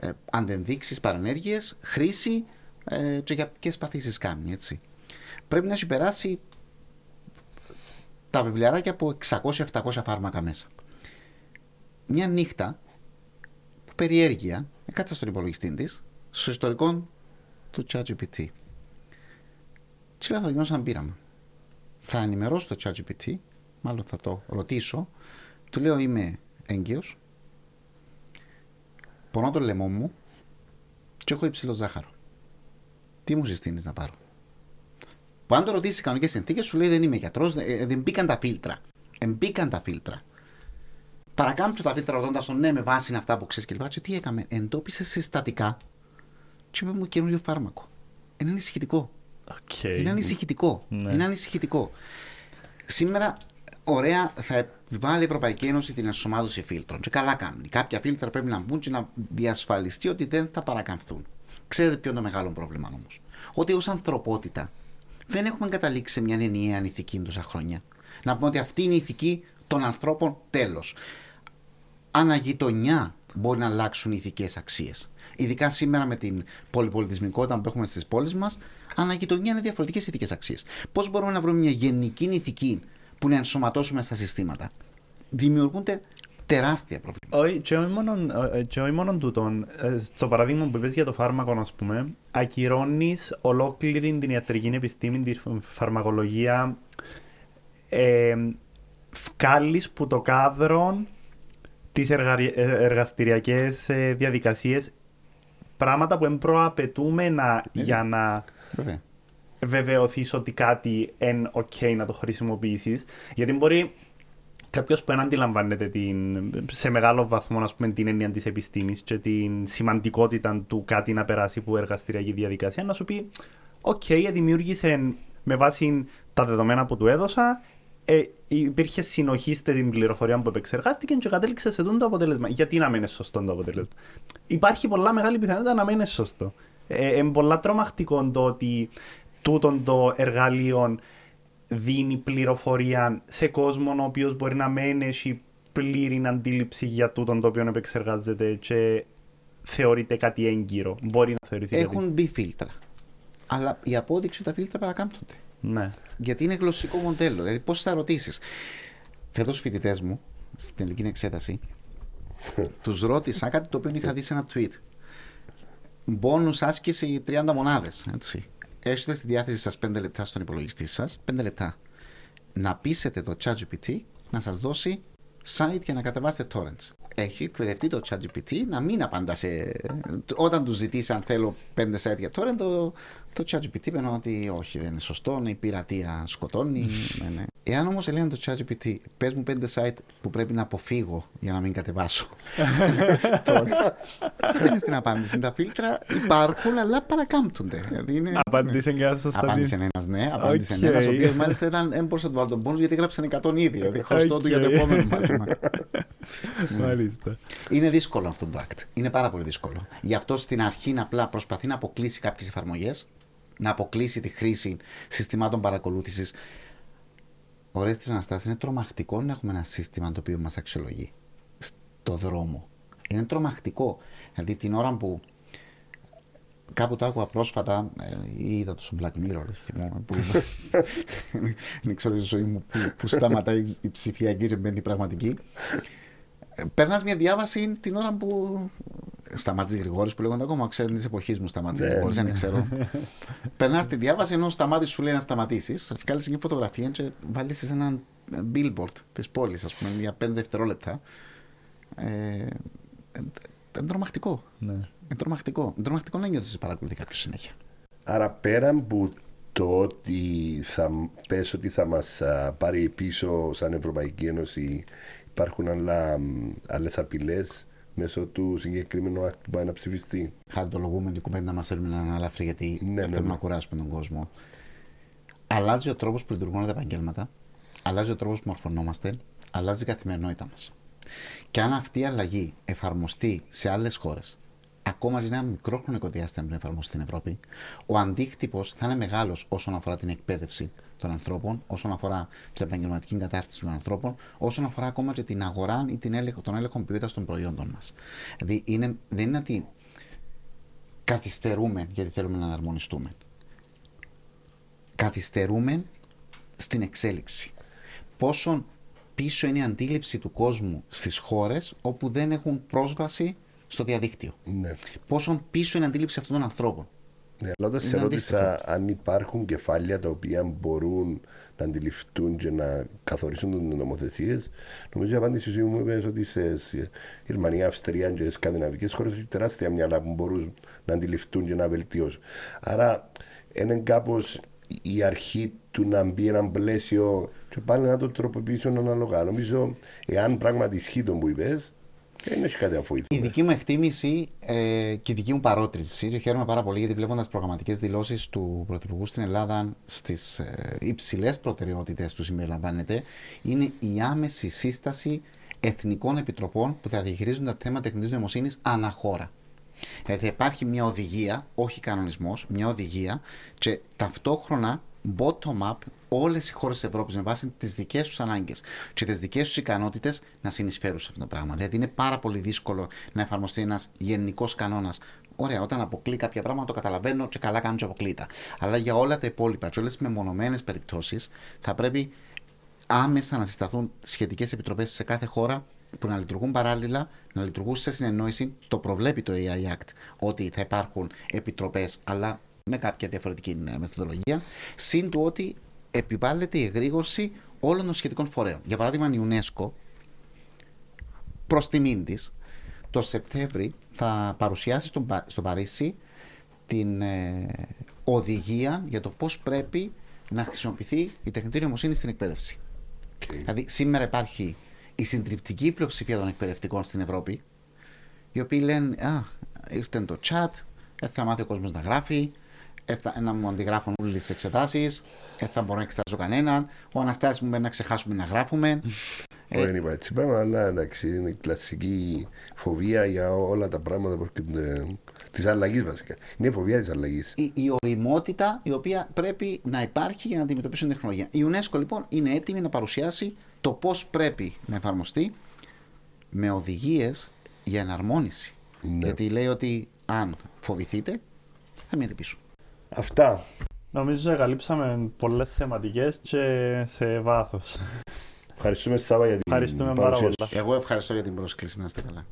ε, αντενδείξεις, παρενέργειες, χρήση ε, και για ποιες παθήσεις κάνει. Έτσι. Πρέπει να έχει περάσει τα βιβλιαράκια από 600-700 φάρμακα μέσα. Μια νύχτα, που περιέργεια, έκατσα στον υπολογιστή της, στο ιστορικό του ChatGPT. Τι λέω, θα το γίνω σαν πείραμα. Θα ενημερώσω το ChatGPT, μάλλον θα το ρωτήσω, του λέω είμαι έγκυος, πονώ το λαιμό μου και έχω υψηλό ζάχαρο. Τι μου συστήνεις να πάρω; Που αν το ρωτήσεις σε κανονικές συνθήκες, σου λέει δεν είμαι γιατρός, δεν μπήκαν τα φίλτρα. Εμπήκαν τα φίλτρα. Παρακάμπτω τα φίλτρα ρωτώντας τον ναι, με βάση είναι αυτά που ξέρεις και λοιπά. Και τι έκαμε, εντόπισε συστατικά και είπε μου καινούριο φάρμακο. Είναι ανησυχητικό. Οκ. Είναι ανησυχητικό. Ναι. Είναι ανησυχητικό. Σήμερα, ωραία, θα επιβάλλει η Ευρωπαϊκή Ένωση την ενσωμάτωση φίλτρων. Και καλά κάνουν. Κάποια φίλτρα πρέπει να μπουν και να διασφαλιστεί ότι δεν θα παρακαμφθούν. Ξέρετε ποιο είναι το μεγάλο πρόβλημα όμως. Ότι ως ανθρωπότητα δεν έχουμε καταλήξει σε μια ενιαία ηθική τόσα χρόνια. Να πούμε ότι αυτή είναι η ηθική των ανθρώπων τέλος. Αναγειτονιά μπορεί να αλλάξουν οι ηθικές αξίες. Ειδικά σήμερα με την πολυπολιτισμικότητα που έχουμε στις πόλεις μας, αναγειτονιά είναι διαφορετικές ηθικές αξίες. Πώς μπορούμε να βρούμε μια γενική ηθική που να ενσωματώσουμε στα συστήματα; Δημιουργούνται τεράστια προβλήματα. Όχι, και όχι μόνο, ε, και όχι μόνο τούτον. Ε, Στο παράδειγμα που είπες για το φάρμακο, ας πούμε, ακυρώνεις ολόκληρη την ιατρική επιστήμη, τη φαρμακολογία, ε, βγάλεις που το κάδρο τις εργα... ε, εργαστηριακές ε, διαδικασίες πράγματα που εμπροαπαιτούμενα για να Βέβαια. βεβαιωθείς ότι κάτι είναι ok να το χρησιμοποιήσεις. Γιατί μπορεί κάποιος που δεν αντιλαμβάνεται την, σε μεγάλο βαθμό ας πούμε, την έννοια της επιστήμης και την σημαντικότητα του κάτι να περάσει που εργαστηριακή διαδικασία να σου πει: Οκ, δημιούργησε με βάση τα δεδομένα που του έδωσα. Ε, υπήρχε συνοχή στην πληροφορία που επεξεργάστηκε και κατέληξε σε τούτο το αποτέλεσμα. Γιατί να μην είναι σωστό το αποτέλεσμα; Υπάρχει πολλά μεγάλη πιθανότητα να μην είναι σωστό. Ε, είναι πολλά τρομακτικό το ότι τούτον το εργαλείο δίνει πληροφορία σε κόσμο ο οποίος μπορεί να μην έχει πλήρη αντίληψη για τούτον το οποίο επεξεργάζεται και θεωρείται κάτι έγκυρο. Μπορεί να θεωρηθεί κάτι. Έχουν μπει φίλτρα. Αλλά η απόδειξη ότι τα φίλτρα παρακάμπτονται. Ναι. Γιατί είναι γλωσσικό μοντέλο. Δηλαδή, πώς θα ρωτήσεις; Φέτος, φοιτητές μου στην τελική εξέταση [laughs] τους ρώτησα κάτι το οποίο είχα δει σε ένα tweet. Μπόνους άσκηση 30 μονάδες. Έτσι. έχετε στη διάθεση σας 5 λεπτά στον υπολογιστή σας, 5 λεπτά, να πείσετε το ChatGPT να σας δώσει site για να κατεβάσετε torrents. Έχει εκπαιδευτεί το ChatGPT να μην απαντά σε. Όταν του ζητήσει αν θέλω 5 site για torrent, το, το ChatGPT είπε ότι όχι, δεν είναι σωστό, είναι η πειρατεία σκοτώνει. ναι, ναι. Εάν όμως έλεγαν το ChatGPT, πες μου 5 site που πρέπει να αποφύγω για να μην κατεβάσω. [laughs] torrents, δεν είναι στην απάντηση. Τα φίλτρα υπάρχουν, αλλά παρακάμπτονται. Δηλαδή είναι, Απάντησε και ένα σωστά. Απάντησε ένας, ναι. Απάντησε Οκ. ένας, ο οποίος μάλιστα ήταν, δεν μπορούσε να του βάλει τον πόνου γιατί γράψαν 100 ήδη. Δηλαδή χρωστώ του για το Οκ. επόμενο μάθημα. [laughs] Μάλιστα. Είναι δύσκολο αυτό το act. Είναι πάρα πολύ δύσκολο. Γι' αυτό στην αρχή είναι απλά προσπαθεί να αποκλείσει κάποιες εφαρμογές, να αποκλείσει τη χρήση συστημάτων παρακολούθησης. Ωραίε τι αναστάσει. Είναι τρομακτικό να έχουμε ένα σύστημα το οποίο μας αξιολογεί στο δρόμο. Είναι τρομακτικό. Δηλαδή την ώρα που κάπου το άκουγα πρόσφατα ε, ή είδα το στο Black Mirror θυμάμαι, που [laughs] δεν ξέρω η ζωή μου που, που σταματάει η ψηφιακή και μπαίνει η πραγματική Περνάς μια διάβαση την ώρα που. Σταμάτη Γρηγόρης που λέγονται ακόμα, ξέρετε τη εποχή μου Σταμάτη Ναι, Γρηγόρης, δεν ξέρω. [laughs] Περνάς τη διάβαση ενώ ο Σταμάτης σου λέει να σταματήσεις, βγάλεις μια φωτογραφία και βάλεις σε ένα billboard της πόλης, ας πούμε, για 5 δευτερόλεπτα. Ε, ε, είναι τρομακτικό. Ναι. Είναι τρομακτικό. Είναι τρομακτικό να νιώθεις ότι σε παρακολουθεί κάποιος συνέχεια. Άρα πέραν που το ότι θα πες ότι θα μας α, πάρει πίσω σαν Ευρωπαϊκή Ένωση υπάρχουν άλλα, μ, άλλες απειλές μέσω του συγκεκριμένου act που πάει να ψηφιστεί. Χαρτολογούμε την κουβέντα μας θέλουμε να αναλαφρύ γιατί Ναι, ναι, θέλουμε ναι. να κουράσουμε τον κόσμο. Αλλάζει ο τρόπος που λειτουργούν τα επαγγέλματα, αλλάζει ο τρόπος που μορφωνόμαστε, αλλάζει η καθημερινότητά μας. Και αν αυτή η αλλαγή εφαρμοστεί σε άλλες χώρες, ακόμα και ένα μικρό χρονικό διάστημα πριν εφαρμοστεί στην Ευρώπη, ο αντίκτυπος θα είναι μεγάλος όσον αφορά την εκπαίδευση των ανθρώπων, όσον αφορά την επαγγελματική κατάρτιση των ανθρώπων, όσον αφορά ακόμα και την αγορά ή την έλεγχο, τον έλεγχο ποιότητας των προϊόντων μας. Δηλαδή, είναι, δεν είναι ότι καθυστερούμε γιατί θέλουμε να αναρμονιστούμε. Καθυστερούμε στην εξέλιξη. Πόσο πίσω είναι η αντίληψη του κόσμου στις χώρες όπου δεν έχουν πρόσβαση στο διαδίκτυο. Ναι. Πόσο πίσω είναι η αντίληψη αυτών των ανθρώπων. Ναι, αλλά όταν σε Είναι ρώτησα αν υπάρχουν κεφάλια τα οποία μπορούν να αντιληφθούν και να καθορίσουν τις νομοθεσίες, νομίζω η απάντηση σου μου είπες ότι σε σε Γερμανία, Αυστρία και σκανδιναβικές χώρες έχει τεράστια μυαλά που μπορούν να αντιληφθούν και να βελτιώσουν. Άρα είναι κάπως η αρχή του να μπει ένα πλαίσιο και πάλι να το τροποποιήσουν ανάλογα. Νομίζω, εάν πράγματι ισχύει το που είπες, δεν έχει κάτι να Η βοηθήσει. δική μου εκτίμηση ε, και η δική μου παρότριση, και χαίρομαι πάρα πολύ γιατί βλέποντας προγραμματικές δηλώσεις του Πρωθυπουργού στην Ελλάδα στις ε, υψηλές προτεραιότητες του συμπεριλαμβάνεται, είναι η άμεση σύσταση εθνικών επιτροπών που θα διαχειρίζουν τα θέματα τεχνητής νοημοσύνης ανά χώρα. Δηλαδή θα υπάρχει μια οδηγία, όχι κανονισμός, μια οδηγία και ταυτόχρονα bottom-up όλες οι χώρες της Ευρώπης με βάση τις δικές τους ανάγκες και τις δικές τους ικανότητες να συνεισφέρουν σε αυτό το πράγμα. Δηλαδή είναι πάρα πολύ δύσκολο να εφαρμοστεί ένας γενικός κανόνας. Ωραία, όταν αποκλεί κάποια πράγματα το καταλαβαίνω και καλά κάνω και αποκλεί τα. Αλλά για όλα τα υπόλοιπα και όλες τις μεμονωμένες περιπτώσεις θα πρέπει άμεσα να συσταθούν σχετικές επιτροπές σε κάθε χώρα που να λειτουργούν παράλληλα, να λειτουργούν σε συνεννόηση. Το προβλέπει το AI Act ότι θα υπάρχουν επιτροπές, αλλά με κάποια διαφορετική ε, μεθοδολογία. Συν του ότι επιβάλλεται η εγρήγορση όλων των σχετικών φορέων. Για παράδειγμα, η UNESCO προς τιμήν της, το Σεπτέμβρη θα παρουσιάσει στο, Πα- στο Παρίσι την ε, οδηγία για το πώς πρέπει να χρησιμοποιηθεί η τεχνητή νοημοσύνη στην εκπαίδευση. Okay. Δηλαδή, σήμερα υπάρχει η συντριπτική πλειοψηφία των εκπαιδευτικών στην Ευρώπη, οι οποίοι λένε Α, ήρθε το chat, ε, θα μάθει ο κόσμος να γράφει, ε, θα, να μου αντιγράφουν όλες τις εξετάσεις, ε, θα μπορώ να εξετάζω κανέναν, ο Αναστάσης μου λέει να ξεχάσουμε να γράφουμε. Όχι, δεν είπα έτσι πάμε, αλλά εντάξει, είναι η κλασική φοβία για όλα τα πράγματα που έρχονται. Της αλλαγής βασικά. Είναι η φοβία της αλλαγής. η, η οριμότητα η οποία πρέπει να υπάρχει για να αντιμετωπίσουν την τεχνολογία. Η UNESCO λοιπόν είναι έτοιμη να παρουσιάσει το πώς πρέπει να εφαρμοστεί με οδηγίες για εναρμόνιση. Ναι. Γιατί λέει ότι αν φοβηθείτε, θα μείνετε πίσω. Αυτά. Νομίζω ότι καλύψαμε πολλές θεματικές και σε βάθος. Ευχαριστούμε Σάβα για την Ευχαριστούμε πάρα παρουσία πολύ. σου. Εγώ ευχαριστώ για την πρόσκληση. Να είστε καλά.